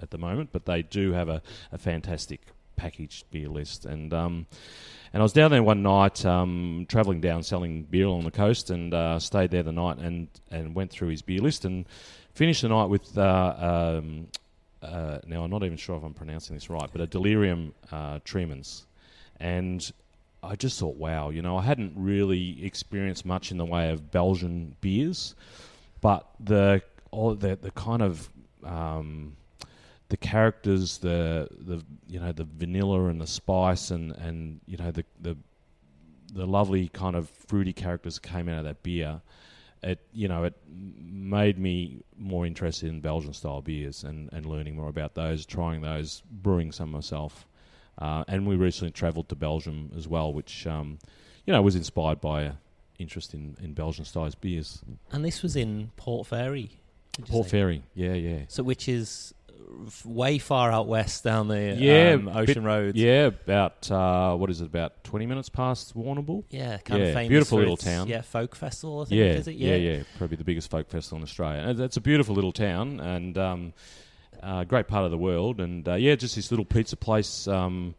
at the moment, but they do have a, a fantastic packaged beer list. And um, and I was down there one night, um, travelling down, selling beer along the coast, and uh, stayed there the night and, and went through his beer list and finished the night with. Uh, um, uh, now I'm not even sure if I'm pronouncing this right, but a Delirium uh, Tremens, and I just thought, wow, you know, I hadn't really experienced much in the way of Belgian beers, but the all the the kind of um, the characters, the the you know the vanilla and the spice and and you know the the the lovely kind of fruity characters that came out of that beer, it you know it made me more interested in Belgian style beers and, and learning more about those, trying those, brewing some myself. Uh, and we recently travelled to Belgium as well, which um, you know was inspired by a interest in, in Belgian style beers.
And this was in Port Fairy.
Port? Fairy, yeah, yeah.
So which is way far out west down the
Yeah,
um, ocean
bit-
road.
Yeah, about uh, what is it? About twenty minutes past Warrnambool.
Yeah, kind
Yeah,
of famous.
beautiful little town.
Yeah, folk festival. I think
Yeah,
is it?
yeah, yeah, Probably the biggest folk festival in Australia. And it's a beautiful little town and um, uh, great part of the world. And uh, yeah, just this little pizza place. Um,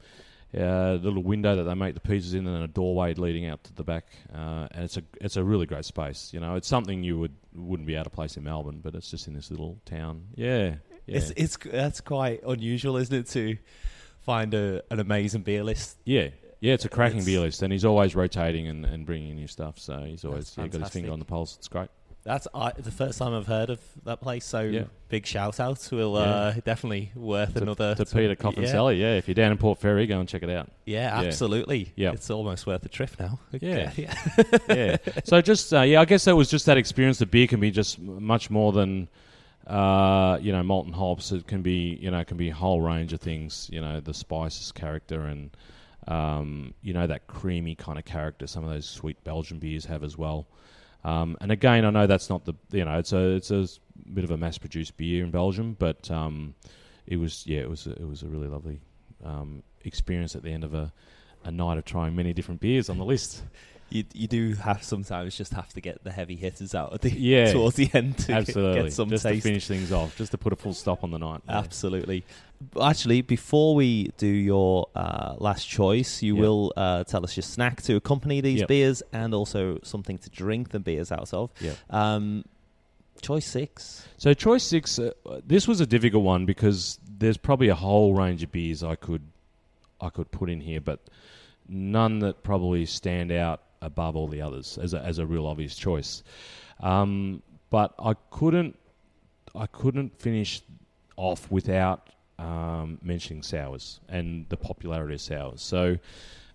uh, little window that they make the pizzas in, and then a doorway leading out to the back, uh, and it's a it's a really great space. You know, it's something you would wouldn't be able to place in Melbourne, but it's just in this little town. Yeah, yeah,
It's it's that's quite unusual, isn't it, to find a, an amazing beer list?
yeah, yeah. It's a cracking
It's-
beer list, and he's always rotating and, and bringing new stuff. So he's always yeah, got his finger on the pulse. It's great.
That's I, the first time I've heard of that place. So
Yeah.
big shout out. Will
Yeah.
uh, definitely worth
To-
another
to Peter Coffin
yeah.
Yeah, if you're down in Port Fairy, go and check it out.
Yeah, absolutely.
Yeah.
it's almost worth a trip now.
Yeah.
yeah.
yeah. So just uh, yeah, I guess that was just that experience. The beer can be just much more than uh, you know molten hops. It can be you know can be a whole range of things. You know the spices character and um, you know that creamy kind of character. Some of those sweet Belgian beers have as well. Um, and again, I know that's not the you know it's a it's a bit of a mass produced beer in Belgium, but um, it was yeah it was a, it was a really lovely um, experience at the end of a, a night of trying many different beers on the list.
You you do have sometimes just have to get the heavy hitters out at the
Yeah.
towards the end to
Absolutely.
get some
just
taste.
to finish things off, just to put a full stop on the night. Yeah.
Absolutely. Actually, before we do your uh, last choice, you
Yep.
will uh, tell us your snack to accompany these
Yep.
beers and also something to drink the beers out of.
Yep.
Um, choice six.
So choice six, uh, this was a difficult one because there's probably a whole range of beers I could I could put in here, but none that probably stand out above all the others as a, as a real obvious choice. Um, but I couldn't I couldn't finish off without um, mentioning sours and the popularity of sours. So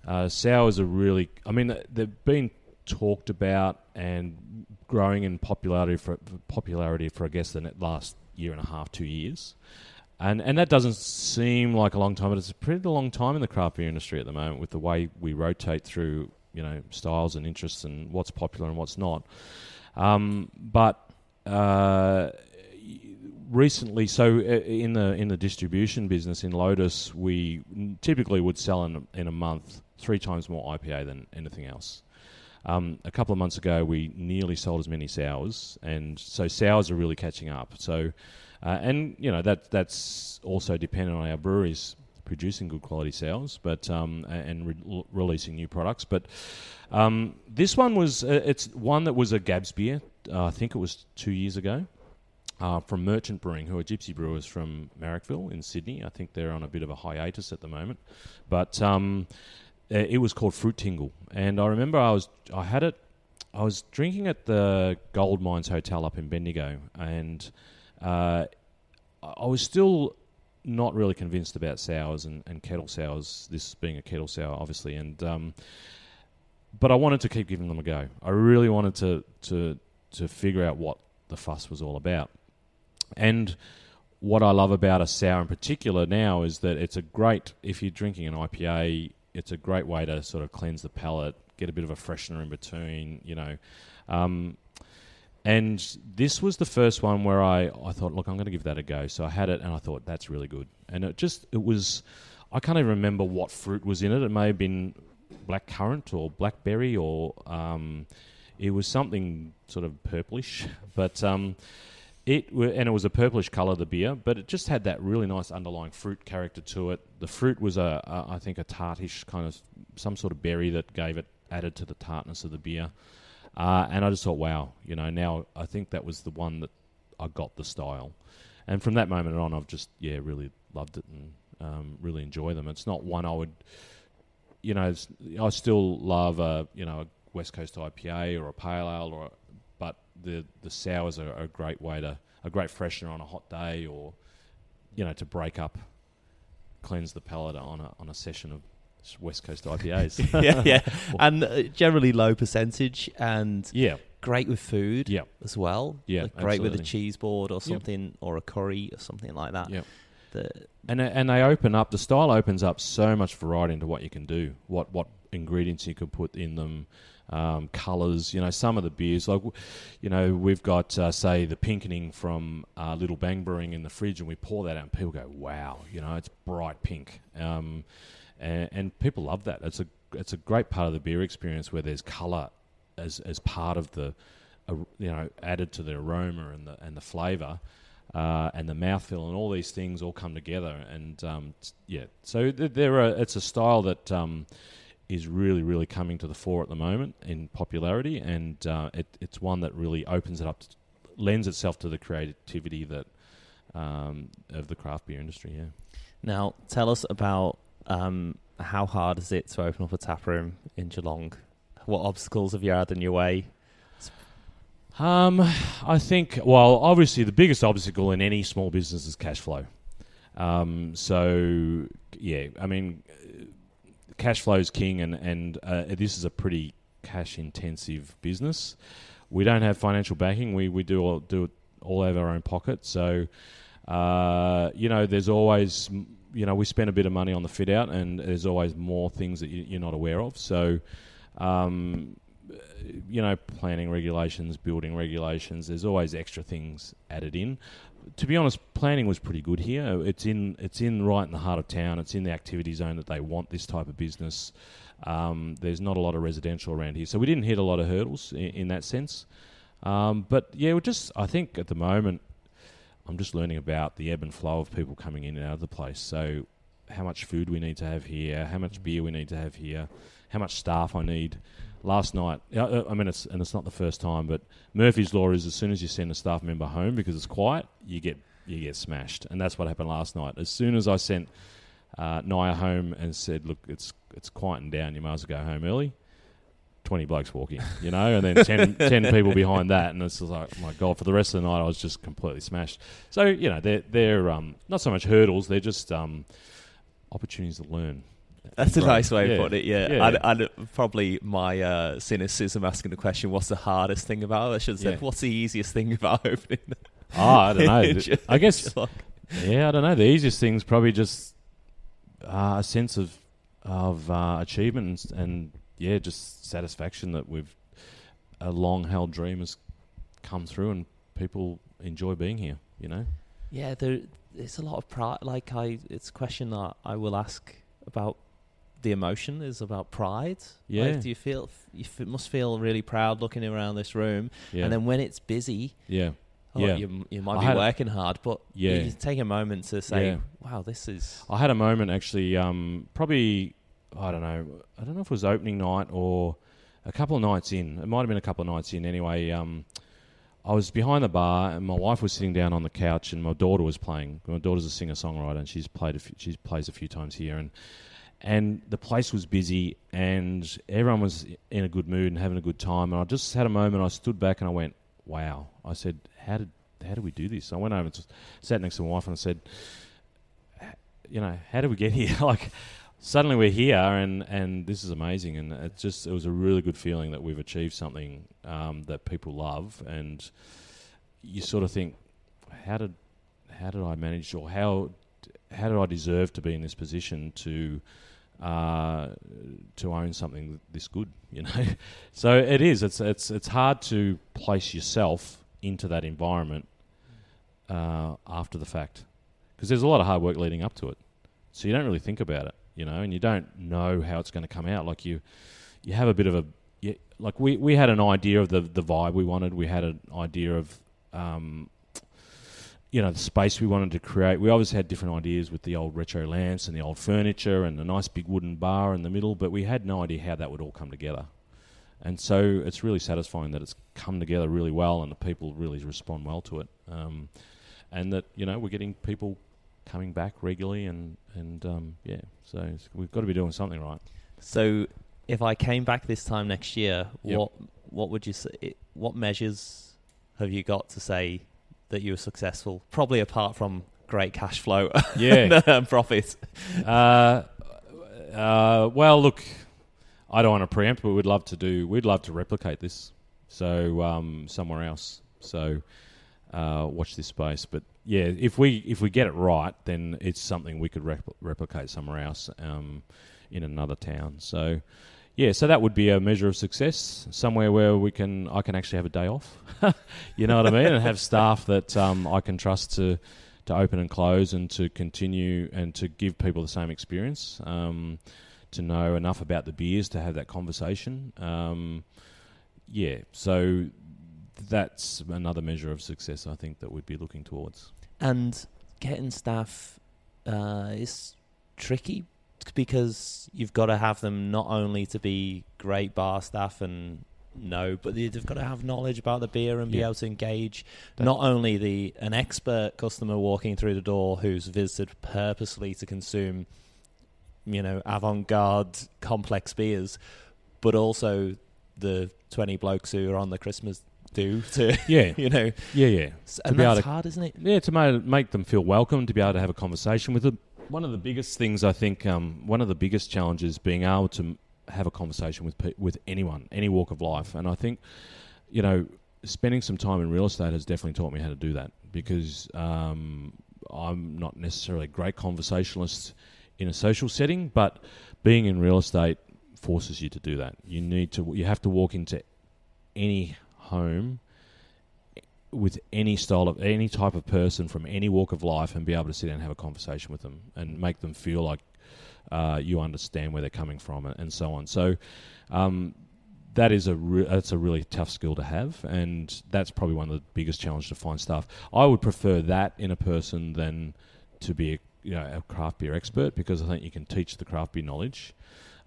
uh, sours are really, I mean, they've been talked about and growing in popularity for popularity for I guess the last year and a half, two years. And and that doesn't seem like a long time, but it's a pretty long time in the craft beer industry at the moment with the way we rotate through, you know, styles and interests and what's popular and what's not. Um, but uh, recently, so uh, in the in the distribution business in Lotus, we typically would sell in in a month three times more IPA than anything else. Um, a couple of months ago, we nearly sold as many sours, and so sours are really catching up. So, uh, and you know that that's also dependent on our breweries producing good quality sours, but um, and re- releasing new products. But um, this one was uh, it's one that was a Gabs beer. Uh, I think it was two years ago. Uh, from Merchant Brewing, who are gypsy brewers from Marrickville in Sydney. I think they're on a bit of a hiatus at the moment, but um, uh, it was called Fruit Tingle, and I remember I was I had it. I was drinking at the Gold Mines Hotel up in Bendigo, and uh, I was still not really convinced about sours and, and kettle sours. This being a kettle sour, obviously, and um, but I wanted to keep giving them a go. I really wanted to to to figure out what the fuss was all about, and what I love about a sour in particular now is that it's a great if you're drinking an IPA, it's a great way to sort of cleanse the palate, get a bit of a freshener in between, you know. Um, and this was the first one where I, I thought, look, I'm going to give that a go. So I had it, and I thought that's really good. And it just it was, I can't even remember what fruit was in it. It may have been black currant or blackberry or um, it was something sort of purplish, but um, it and it was a purplish color the beer, but it just had that really nice underlying fruit character to it. The fruit was a, a I think a tartish kind of some sort of berry that gave it added to the tartness of the beer. Uh, and I just thought, wow, you know, now I think that was the one that I got the style, and from that moment on, I've just yeah really loved it and um, really enjoy them. It's not one I would, you know, I still love a you know a West Coast IPA or a pale ale, or but the the sours are a great way to a great freshener on a hot day, or you know to break up, cleanse the palate on a on a session of West Coast IPAs.
yeah, yeah, and uh, generally low percentage and
yeah,
great with food
yeah,
as well.
Yeah,
Like great with a
absolutely.
cheese board or something, or a curry or something like that.
yeah.
The,
And they- and they open up. The style opens up so much variety into what you can do. What what ingredients you can put in them. Um, colors, you know, some of the beers, like, you know, we've got, uh, say, the pinkening from uh, Little Bang Brewing in the fridge, and we pour that out, and people go, "Wow!" You know, it's bright pink, um, and, and people love that. It's a it's a great part of the beer experience where there's color as as part of the, uh, you know, added to the aroma and the and the flavor uh, and the mouthfeel and all these things all come together. And um, yeah, so th- there are. It's a style that um, is really, really coming to the fore at the moment in popularity, and uh, it, it's one that really opens it up, to, lends itself to the creativity that um, of the craft beer industry. Yeah.
now, tell us about um, how hard is it to open up a tap room in Geelong? What obstacles have you had in your way?
Um, I think, well, obviously, the biggest obstacle in any small business is cash flow. Um, so, yeah, I mean, cash flow is king, and, and uh, this is a pretty cash intensive business. We don't have financial backing, we, we do, all, do it all out of our own pocket. So, uh, you know, there's always, you know, we spend a bit of money on the fit out, and there's always more things that you, you're not aware of. So, um, you know, planning regulations, building regulations. There's always extra things added in. To be honest, planning was pretty good here. It's in it's in right in the heart of town. It's in the activity zone that they want this type of business. Um, there's not a lot of residential around here, so we didn't hit a lot of hurdles in, in that sense. Um, but yeah, we're just I think at the moment I'm just learning about the ebb and flow of people coming in and out of the place. So how much food we need to have here, how much beer we need to have here, how much staff I need. Last night, uh, uh, I mean, it's and it's not the first time, but Murphy's law is as soon as you send a staff member home because it's quiet, you get you get smashed, and that's what happened last night. As soon as I sent uh, Naya home and said, "Look, it's it's quieting down. You might as well go home early." Twenty blokes walking, you know, and then 10, 10 people behind that, and it's just like, oh my god! For the rest of the night, I was just completely smashed. So you know, they're they're um, not so much hurdles; they're just um, opportunities to learn.
That's a
Right.
nice way
Yeah.
of putting it. Yeah,
Yeah.
Probably my uh, cynicism asking the question, "What's the hardest thing about?" it? I should have said. "What's the easiest thing about opening?"
Oh, I don't know. I guess? Yeah, I don't know. The easiest thing's probably just uh, a sense of of uh, achievement and, and yeah, just satisfaction that we've a long held dream has come through and people enjoy being here. You know.
Yeah, there, it's a lot of pride. Like I, it's a question that I will ask about the emotion is about pride.
Yeah.
Like, do you feel you f- must feel really proud looking around this room,
Yeah.
and then when it's busy,
yeah.
oh,
Yeah.
you you might
I
be working hard, but
Yeah.
you take a moment to say,
Yeah.
"Wow, this is."
I had a moment actually, um, probably I don't know, I don't know if it was opening night or a couple of nights in. It might have been a couple of nights in. Anyway, um, I was behind the bar and my wife was sitting down on the couch and my daughter was playing. My daughter's a singer songwriter and she's played a few, she plays a few times here and and the place was busy and everyone was in a good mood and having a good time and I just had a moment. I stood back and I went, "Wow!" I said, "How did how did we do this?" I went over and sat next to my wife and I said, you know, how did we get here? like, suddenly we're here, and and this is amazing, and it just it was a really good feeling that we've achieved something um, that people love, and you sort of think, how did how did I manage, or how how did I deserve to be in this position to uh, to own something this good? You know, so it is. It's it's it's hard to place yourself into that environment uh, after the fact because there's a lot of hard work leading up to it. So you don't really think about it, you know, and you don't know how it's going to come out. Like you, you have a bit of a you, like we we had an idea of the the vibe we wanted. We had an idea of um, you know the space we wanted to create. We obviously had different ideas with the old retro lamps and the old furniture and the nice big wooden bar in the middle, but we had no idea how that would all come together. And so it's really satisfying that it's come together really well and the people really respond well to it. Um, and that you know we're getting people coming back regularly and and um, yeah, so it's, we've got to be doing something right.
So, if I came back this time next year,
Yep.
what what would you say? What measures have you got to say that you were successful? Probably apart from great cash flow
Yeah.
and profit.
Uh, Uh, well, look, I don't want to preempt, but we'd love to do. We'd love to replicate this. So um, somewhere else. So uh, watch this space. But yeah, if we if we get it right, then it's something we could rep- replicate somewhere else um, in another town. So yeah, so that would be a measure of success. Somewhere where we can I can actually have a day off. you know what I mean, and have staff that um, I can trust to to open and close and to continue and to give people the same experience. Um, to know enough about the beers to have that conversation. Um, yeah, so that's another measure of success I think that we'd be looking towards.
And getting staff uh, is tricky because you've got to have them not only to be great bar staff and know, but they've got to have knowledge about the beer and be
Yeah.
able to engage not only the an expert customer walking through the door who's visited purposely to consume, you know, avant-garde complex beers, but also the twenty blokes who are on the Christmas do to
Yeah,
you know,
yeah, yeah.
and that's
to-
hard, isn't it?
Yeah, to ma- make them feel welcome, to be able to have a conversation with them. One of the biggest things I think, um, one of the biggest challenges, being able to have a conversation with pe- with anyone, any walk of life, and I think, you know, spending some time in real estate has definitely taught me how to do that because um, I'm not necessarily a great conversationalist in a social setting, but being in real estate forces you to do that. You need to, you have to walk into any home with any style of any type of person from any walk of life and be able to sit down and have a conversation with them and make them feel like uh, you understand where they're coming from and, and so on. So um, that is a re- that's a really tough skill to have, and that's probably one of the biggest challenges to find staff. I would prefer that in a person than to be a, you know a craft beer expert because I think you can teach the craft beer knowledge.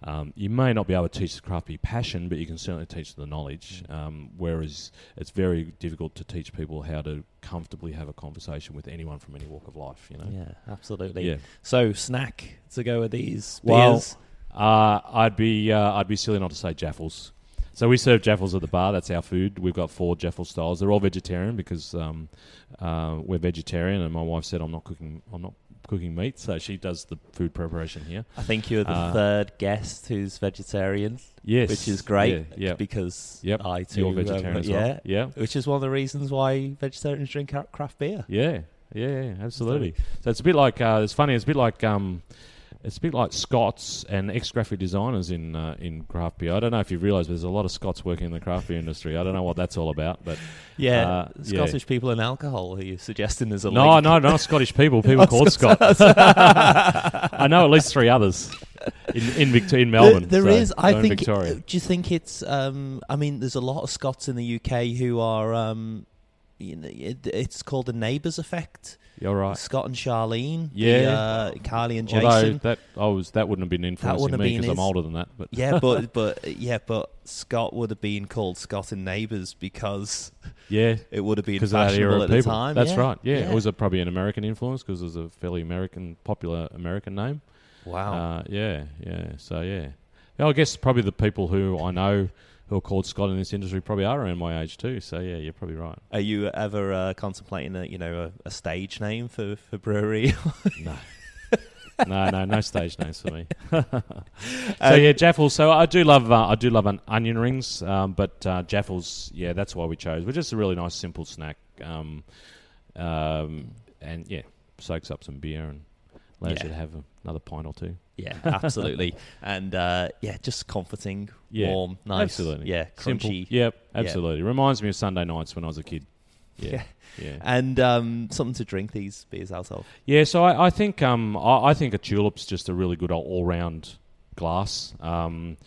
Um, you may not be able to teach the craft beer passion, but you can certainly teach the knowledge. Um, whereas it's very difficult to teach people how to comfortably have a conversation with anyone from any walk of life. You know.
Yeah, absolutely.
Yeah.
So snack to go with these
Well,
beers.
Uh, I'd be uh, I'd be silly not to say Jaffles. So we serve Jaffles at the bar. That's our food. We've got four Jaffle styles. They're all vegetarian because um, uh, we're vegetarian, and my wife said I'm not cooking. I'm not cooking meat, so she does the food preparation here.
I think you're the
uh,
third guest who's vegetarian,
Yes,
which is great.
Yeah, yeah.
because
Yep.
I too
You're
um,
vegetarian as
yeah,
well. Yeah,
which is one of the reasons why vegetarians drink craft beer.
yeah, yeah, yeah, absolutely. So it's a bit like uh, it's funny. It's a bit like um, it's a bit like Scots and ex-graphic designers in uh, in craft beer. I don't know if you've realised, but there's a lot of Scots working in the craft beer industry. I don't know what that's all about, but
Yeah,
Uh, yeah.
Scottish people and alcohol. Are you suggesting there's a
no,
link?
no, not Scottish people. People called Scots. I know at least three others in in, Victor- in Melbourne.
There
so,
is. I think.
Victoria.
Do you think it's? Um, I mean, there's a lot of Scots in the UK who are. Um, you know, it, it's called the neighbours effect.
You're right.
Scott and Charlene.
Yeah.
the, uh, Carly and
Although
Jason.
that I was that wouldn't have been influencing me because I'm older than that. But
yeah, but but yeah, but Scott would have been called Scott and Neighbours because
yeah,
it would have been
because of that
fashionable at
of
the time.
That's
yeah.
right. Yeah, it was a, probably an American influence because it was a fairly American, popular American name.
wow.
Uh, yeah, yeah. So yeah, yeah. I guess probably the people who I know who are called Scott in this industry probably are around my age too. So yeah, you're probably right.
Are you ever uh, contemplating a you know a, a stage name for for brewery?
No. no, no, no stage names for me. so
Um,
yeah, Jaffles. So I do love, uh, I do love an onion rings, um, but uh, Jaffles, yeah, that's why we chose. We're just a really nice, simple snack, um, um, and yeah, soaks up some beer and allows
Yeah.
you to have another pint or two.
Yeah, absolutely. and uh, yeah, just comforting,
Yeah,
warm, nice.
absolutely.
Yeah,
Simple.
crunchy.
Yep, absolutely. Reminds me of Sunday nights when I was a kid.
Yeah.
Yeah, yeah.
And um, something to drink these beers out of.
Yeah, so I, I think um, I, I think a tulip's just a really good all round glass. Um,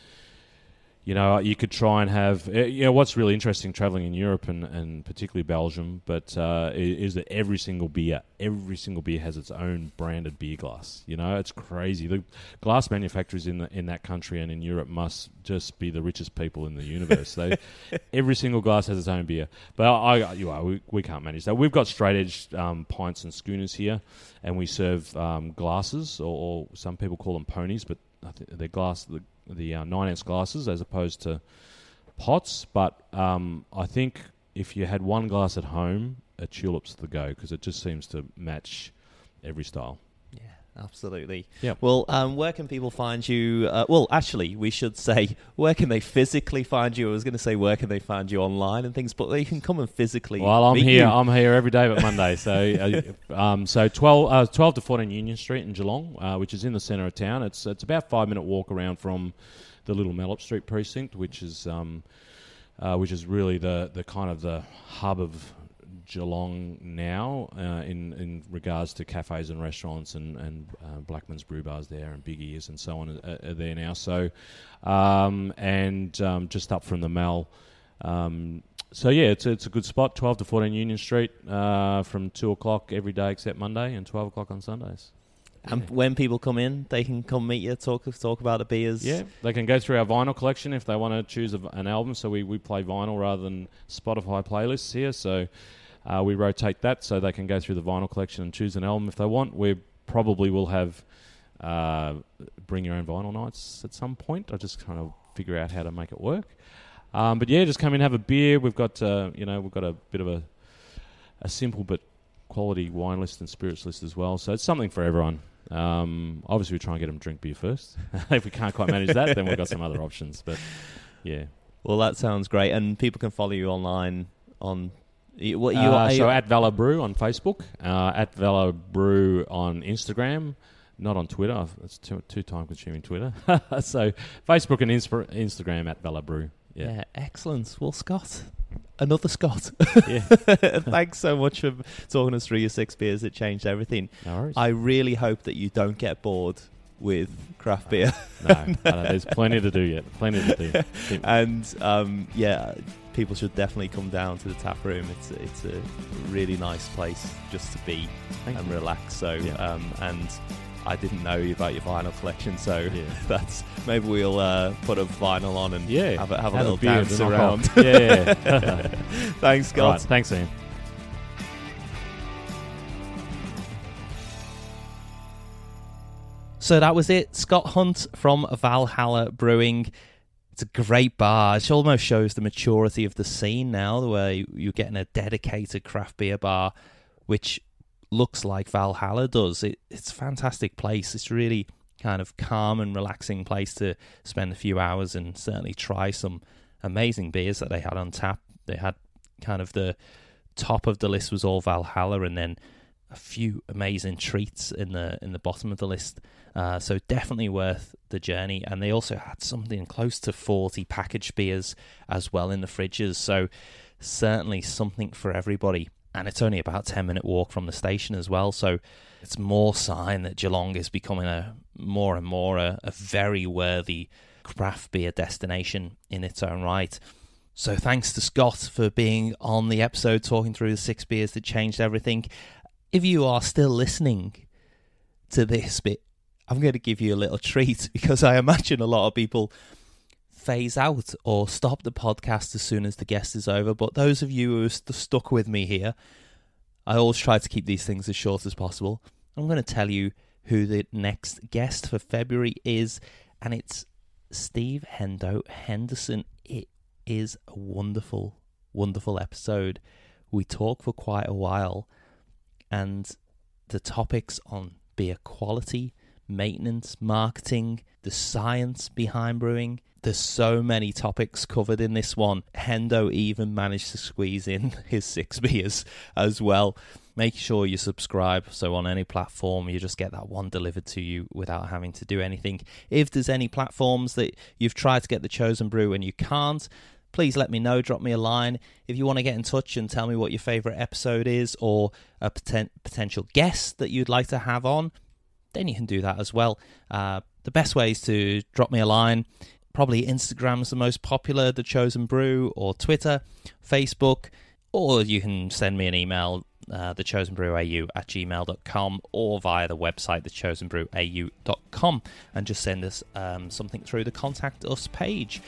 you know, you could try and have. uh, You know, what's really interesting traveling in Europe and, and particularly Belgium, but uh, is that every single beer, every single beer has its own branded beer glass. You know, it's crazy. The glass manufacturers in the, in that country and in Europe must just be the richest people in the universe. they every single glass has its own beer. But I, I you know, we, we can't manage that. We've got straight edge um, pints and schooners here, and we serve um, glasses, or, or some people call them ponies, but I think they're glass the the uh, nine ounce glasses as opposed to pots. But um, I think if you had one glass at home, a tulip's the go because it just seems to match every style.
Absolutely.
Yeah.
Well, um, where can people find you? Uh, well, actually, we should say where can they physically find you? I was going to say where can they find you online and things, but they can come and physically.
Well, I'm here.
you.
I'm here every day but Monday. So, uh, um, so 12, uh, 12 to 14 Union Street in Geelong, uh, which is in the centre of town. It's it's about five minute walk around from the Little Malop Street precinct, which is um, uh, which is really the the kind of the hub of Geelong now uh, in in regards to cafes and restaurants and and uh, Blackman's Brew Bars there and Big Ears and so on are, are there now. So, um, and um, just up from the Mall. Um, so yeah, it's it's a good spot. Twelve to fourteen Union Street uh, from two o'clock every day except Monday and twelve o'clock on Sundays.
And
Yeah.
when people come in, they can come meet you, talk talk about the beers.
Yeah, they can go through our vinyl collection if they want to choose a, an album. So we, we play vinyl rather than Spotify playlists here. So uh, we rotate that so they can go through the vinyl collection and choose an album if they want. We probably will have uh, bring your own vinyl nights at some point. I just kind of figure out how to make it work. Um, but yeah, just come in have a beer. We've got uh, you know we've got a bit of a a simple but quality wine list and spirits list as well. So it's something for everyone. Um, obviously, we try and get them drink beer first. if we can't quite manage that, then we've got some other options. But yeah,
Well, that sounds great, and people can follow you online on. You- What you,
uh,
are
so at Valhalla Brew on Facebook, uh, at Valhalla Brew on Instagram, not on Twitter. It's too, too time consuming Twitter. so Facebook and Insp- Instagram at Valhalla Brew.
yeah.
Yeah,
excellent. Well, Scott, another Scott.
yeah.
Thanks so much for talking us through your six beers that changed everything.
No worries.
I really hope that you don't get bored with craft beer.
no, know, there's plenty to do yet. Plenty to do.
And um, yeah, people should definitely come down to the tap room. It's it's a really nice place just to be
Thank
and
you.
relax. So
Yeah.
um, and I didn't know about your vinyl collection, so
Yeah.
that's maybe we'll uh, put a vinyl on and
Yeah,
have a, have a
have
little
beer
dance around.
Yeah, yeah.
Thanks, Scott.
right, thanks, Ian.
So that was it. Scott Hunt from Valhalla Brewing. It's a great bar. It almost shows the maturity of the scene now, the way you're getting a dedicated craft beer bar, which looks like Valhalla does. It, it's a fantastic place. It's really kind of calm and relaxing place to spend a few hours and certainly try some amazing beers that they had on tap. They had kind of the top of the list was all Valhalla, and then a few amazing treats in the in the bottom of the list. Uh, so definitely worth the journey. And they also had something close to forty packaged beers as well in the fridges. So certainly something for everybody. And it's only about ten minute walk from the station as well. So it's more sign that Geelong is becoming a more and more a, a very worthy craft beer destination in its own right. So thanks to Scott for being on the episode talking through the six beers that changed everything. If you are still listening to this bit, I'm going to give you a little treat because I imagine a lot of people phase out or stop the podcast as soon as the guest is over. But those of you who are st- stuck with me here, I always try to keep these things as short as possible. I'm going to tell you who the next guest for February is, and it's Steve Hendo Henderson. It is a wonderful, wonderful episode. We talk for quite a while, and the topics on beer quality, maintenance, marketing, the science behind brewing. There's so many topics covered in this one. Hendo even managed to squeeze in his six beers as well. Make sure you subscribe so on any platform you just get that one delivered to you without having to do anything. If there's any platforms that you've tried to get the chosen brew and you can't, please let me know. Drop me a line. If you want to get in touch and tell me what your favorite episode is or a poten- potential guest that you'd like to have on, then you can do that as well. Uh, the best way is to drop me a line. Probably Instagram's the most popular, The Chosen Brew, or Twitter, Facebook, or you can send me an email, uh, thechosenbrewau at gmail.com, or via the website, thechosenbrewau.com, and just send us um, something through the Contact Us page.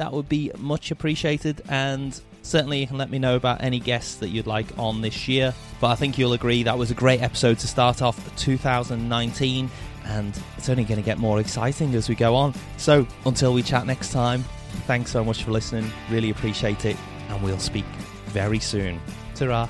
That would be much appreciated, and certainly you can let me know about any guests that you'd like on this year. But I think you'll agree that was a great episode to start off 2019, and it's only going to get more exciting as we go on. So until we chat next time, thanks so much for listening. Really appreciate it, and we'll speak very soon. Ta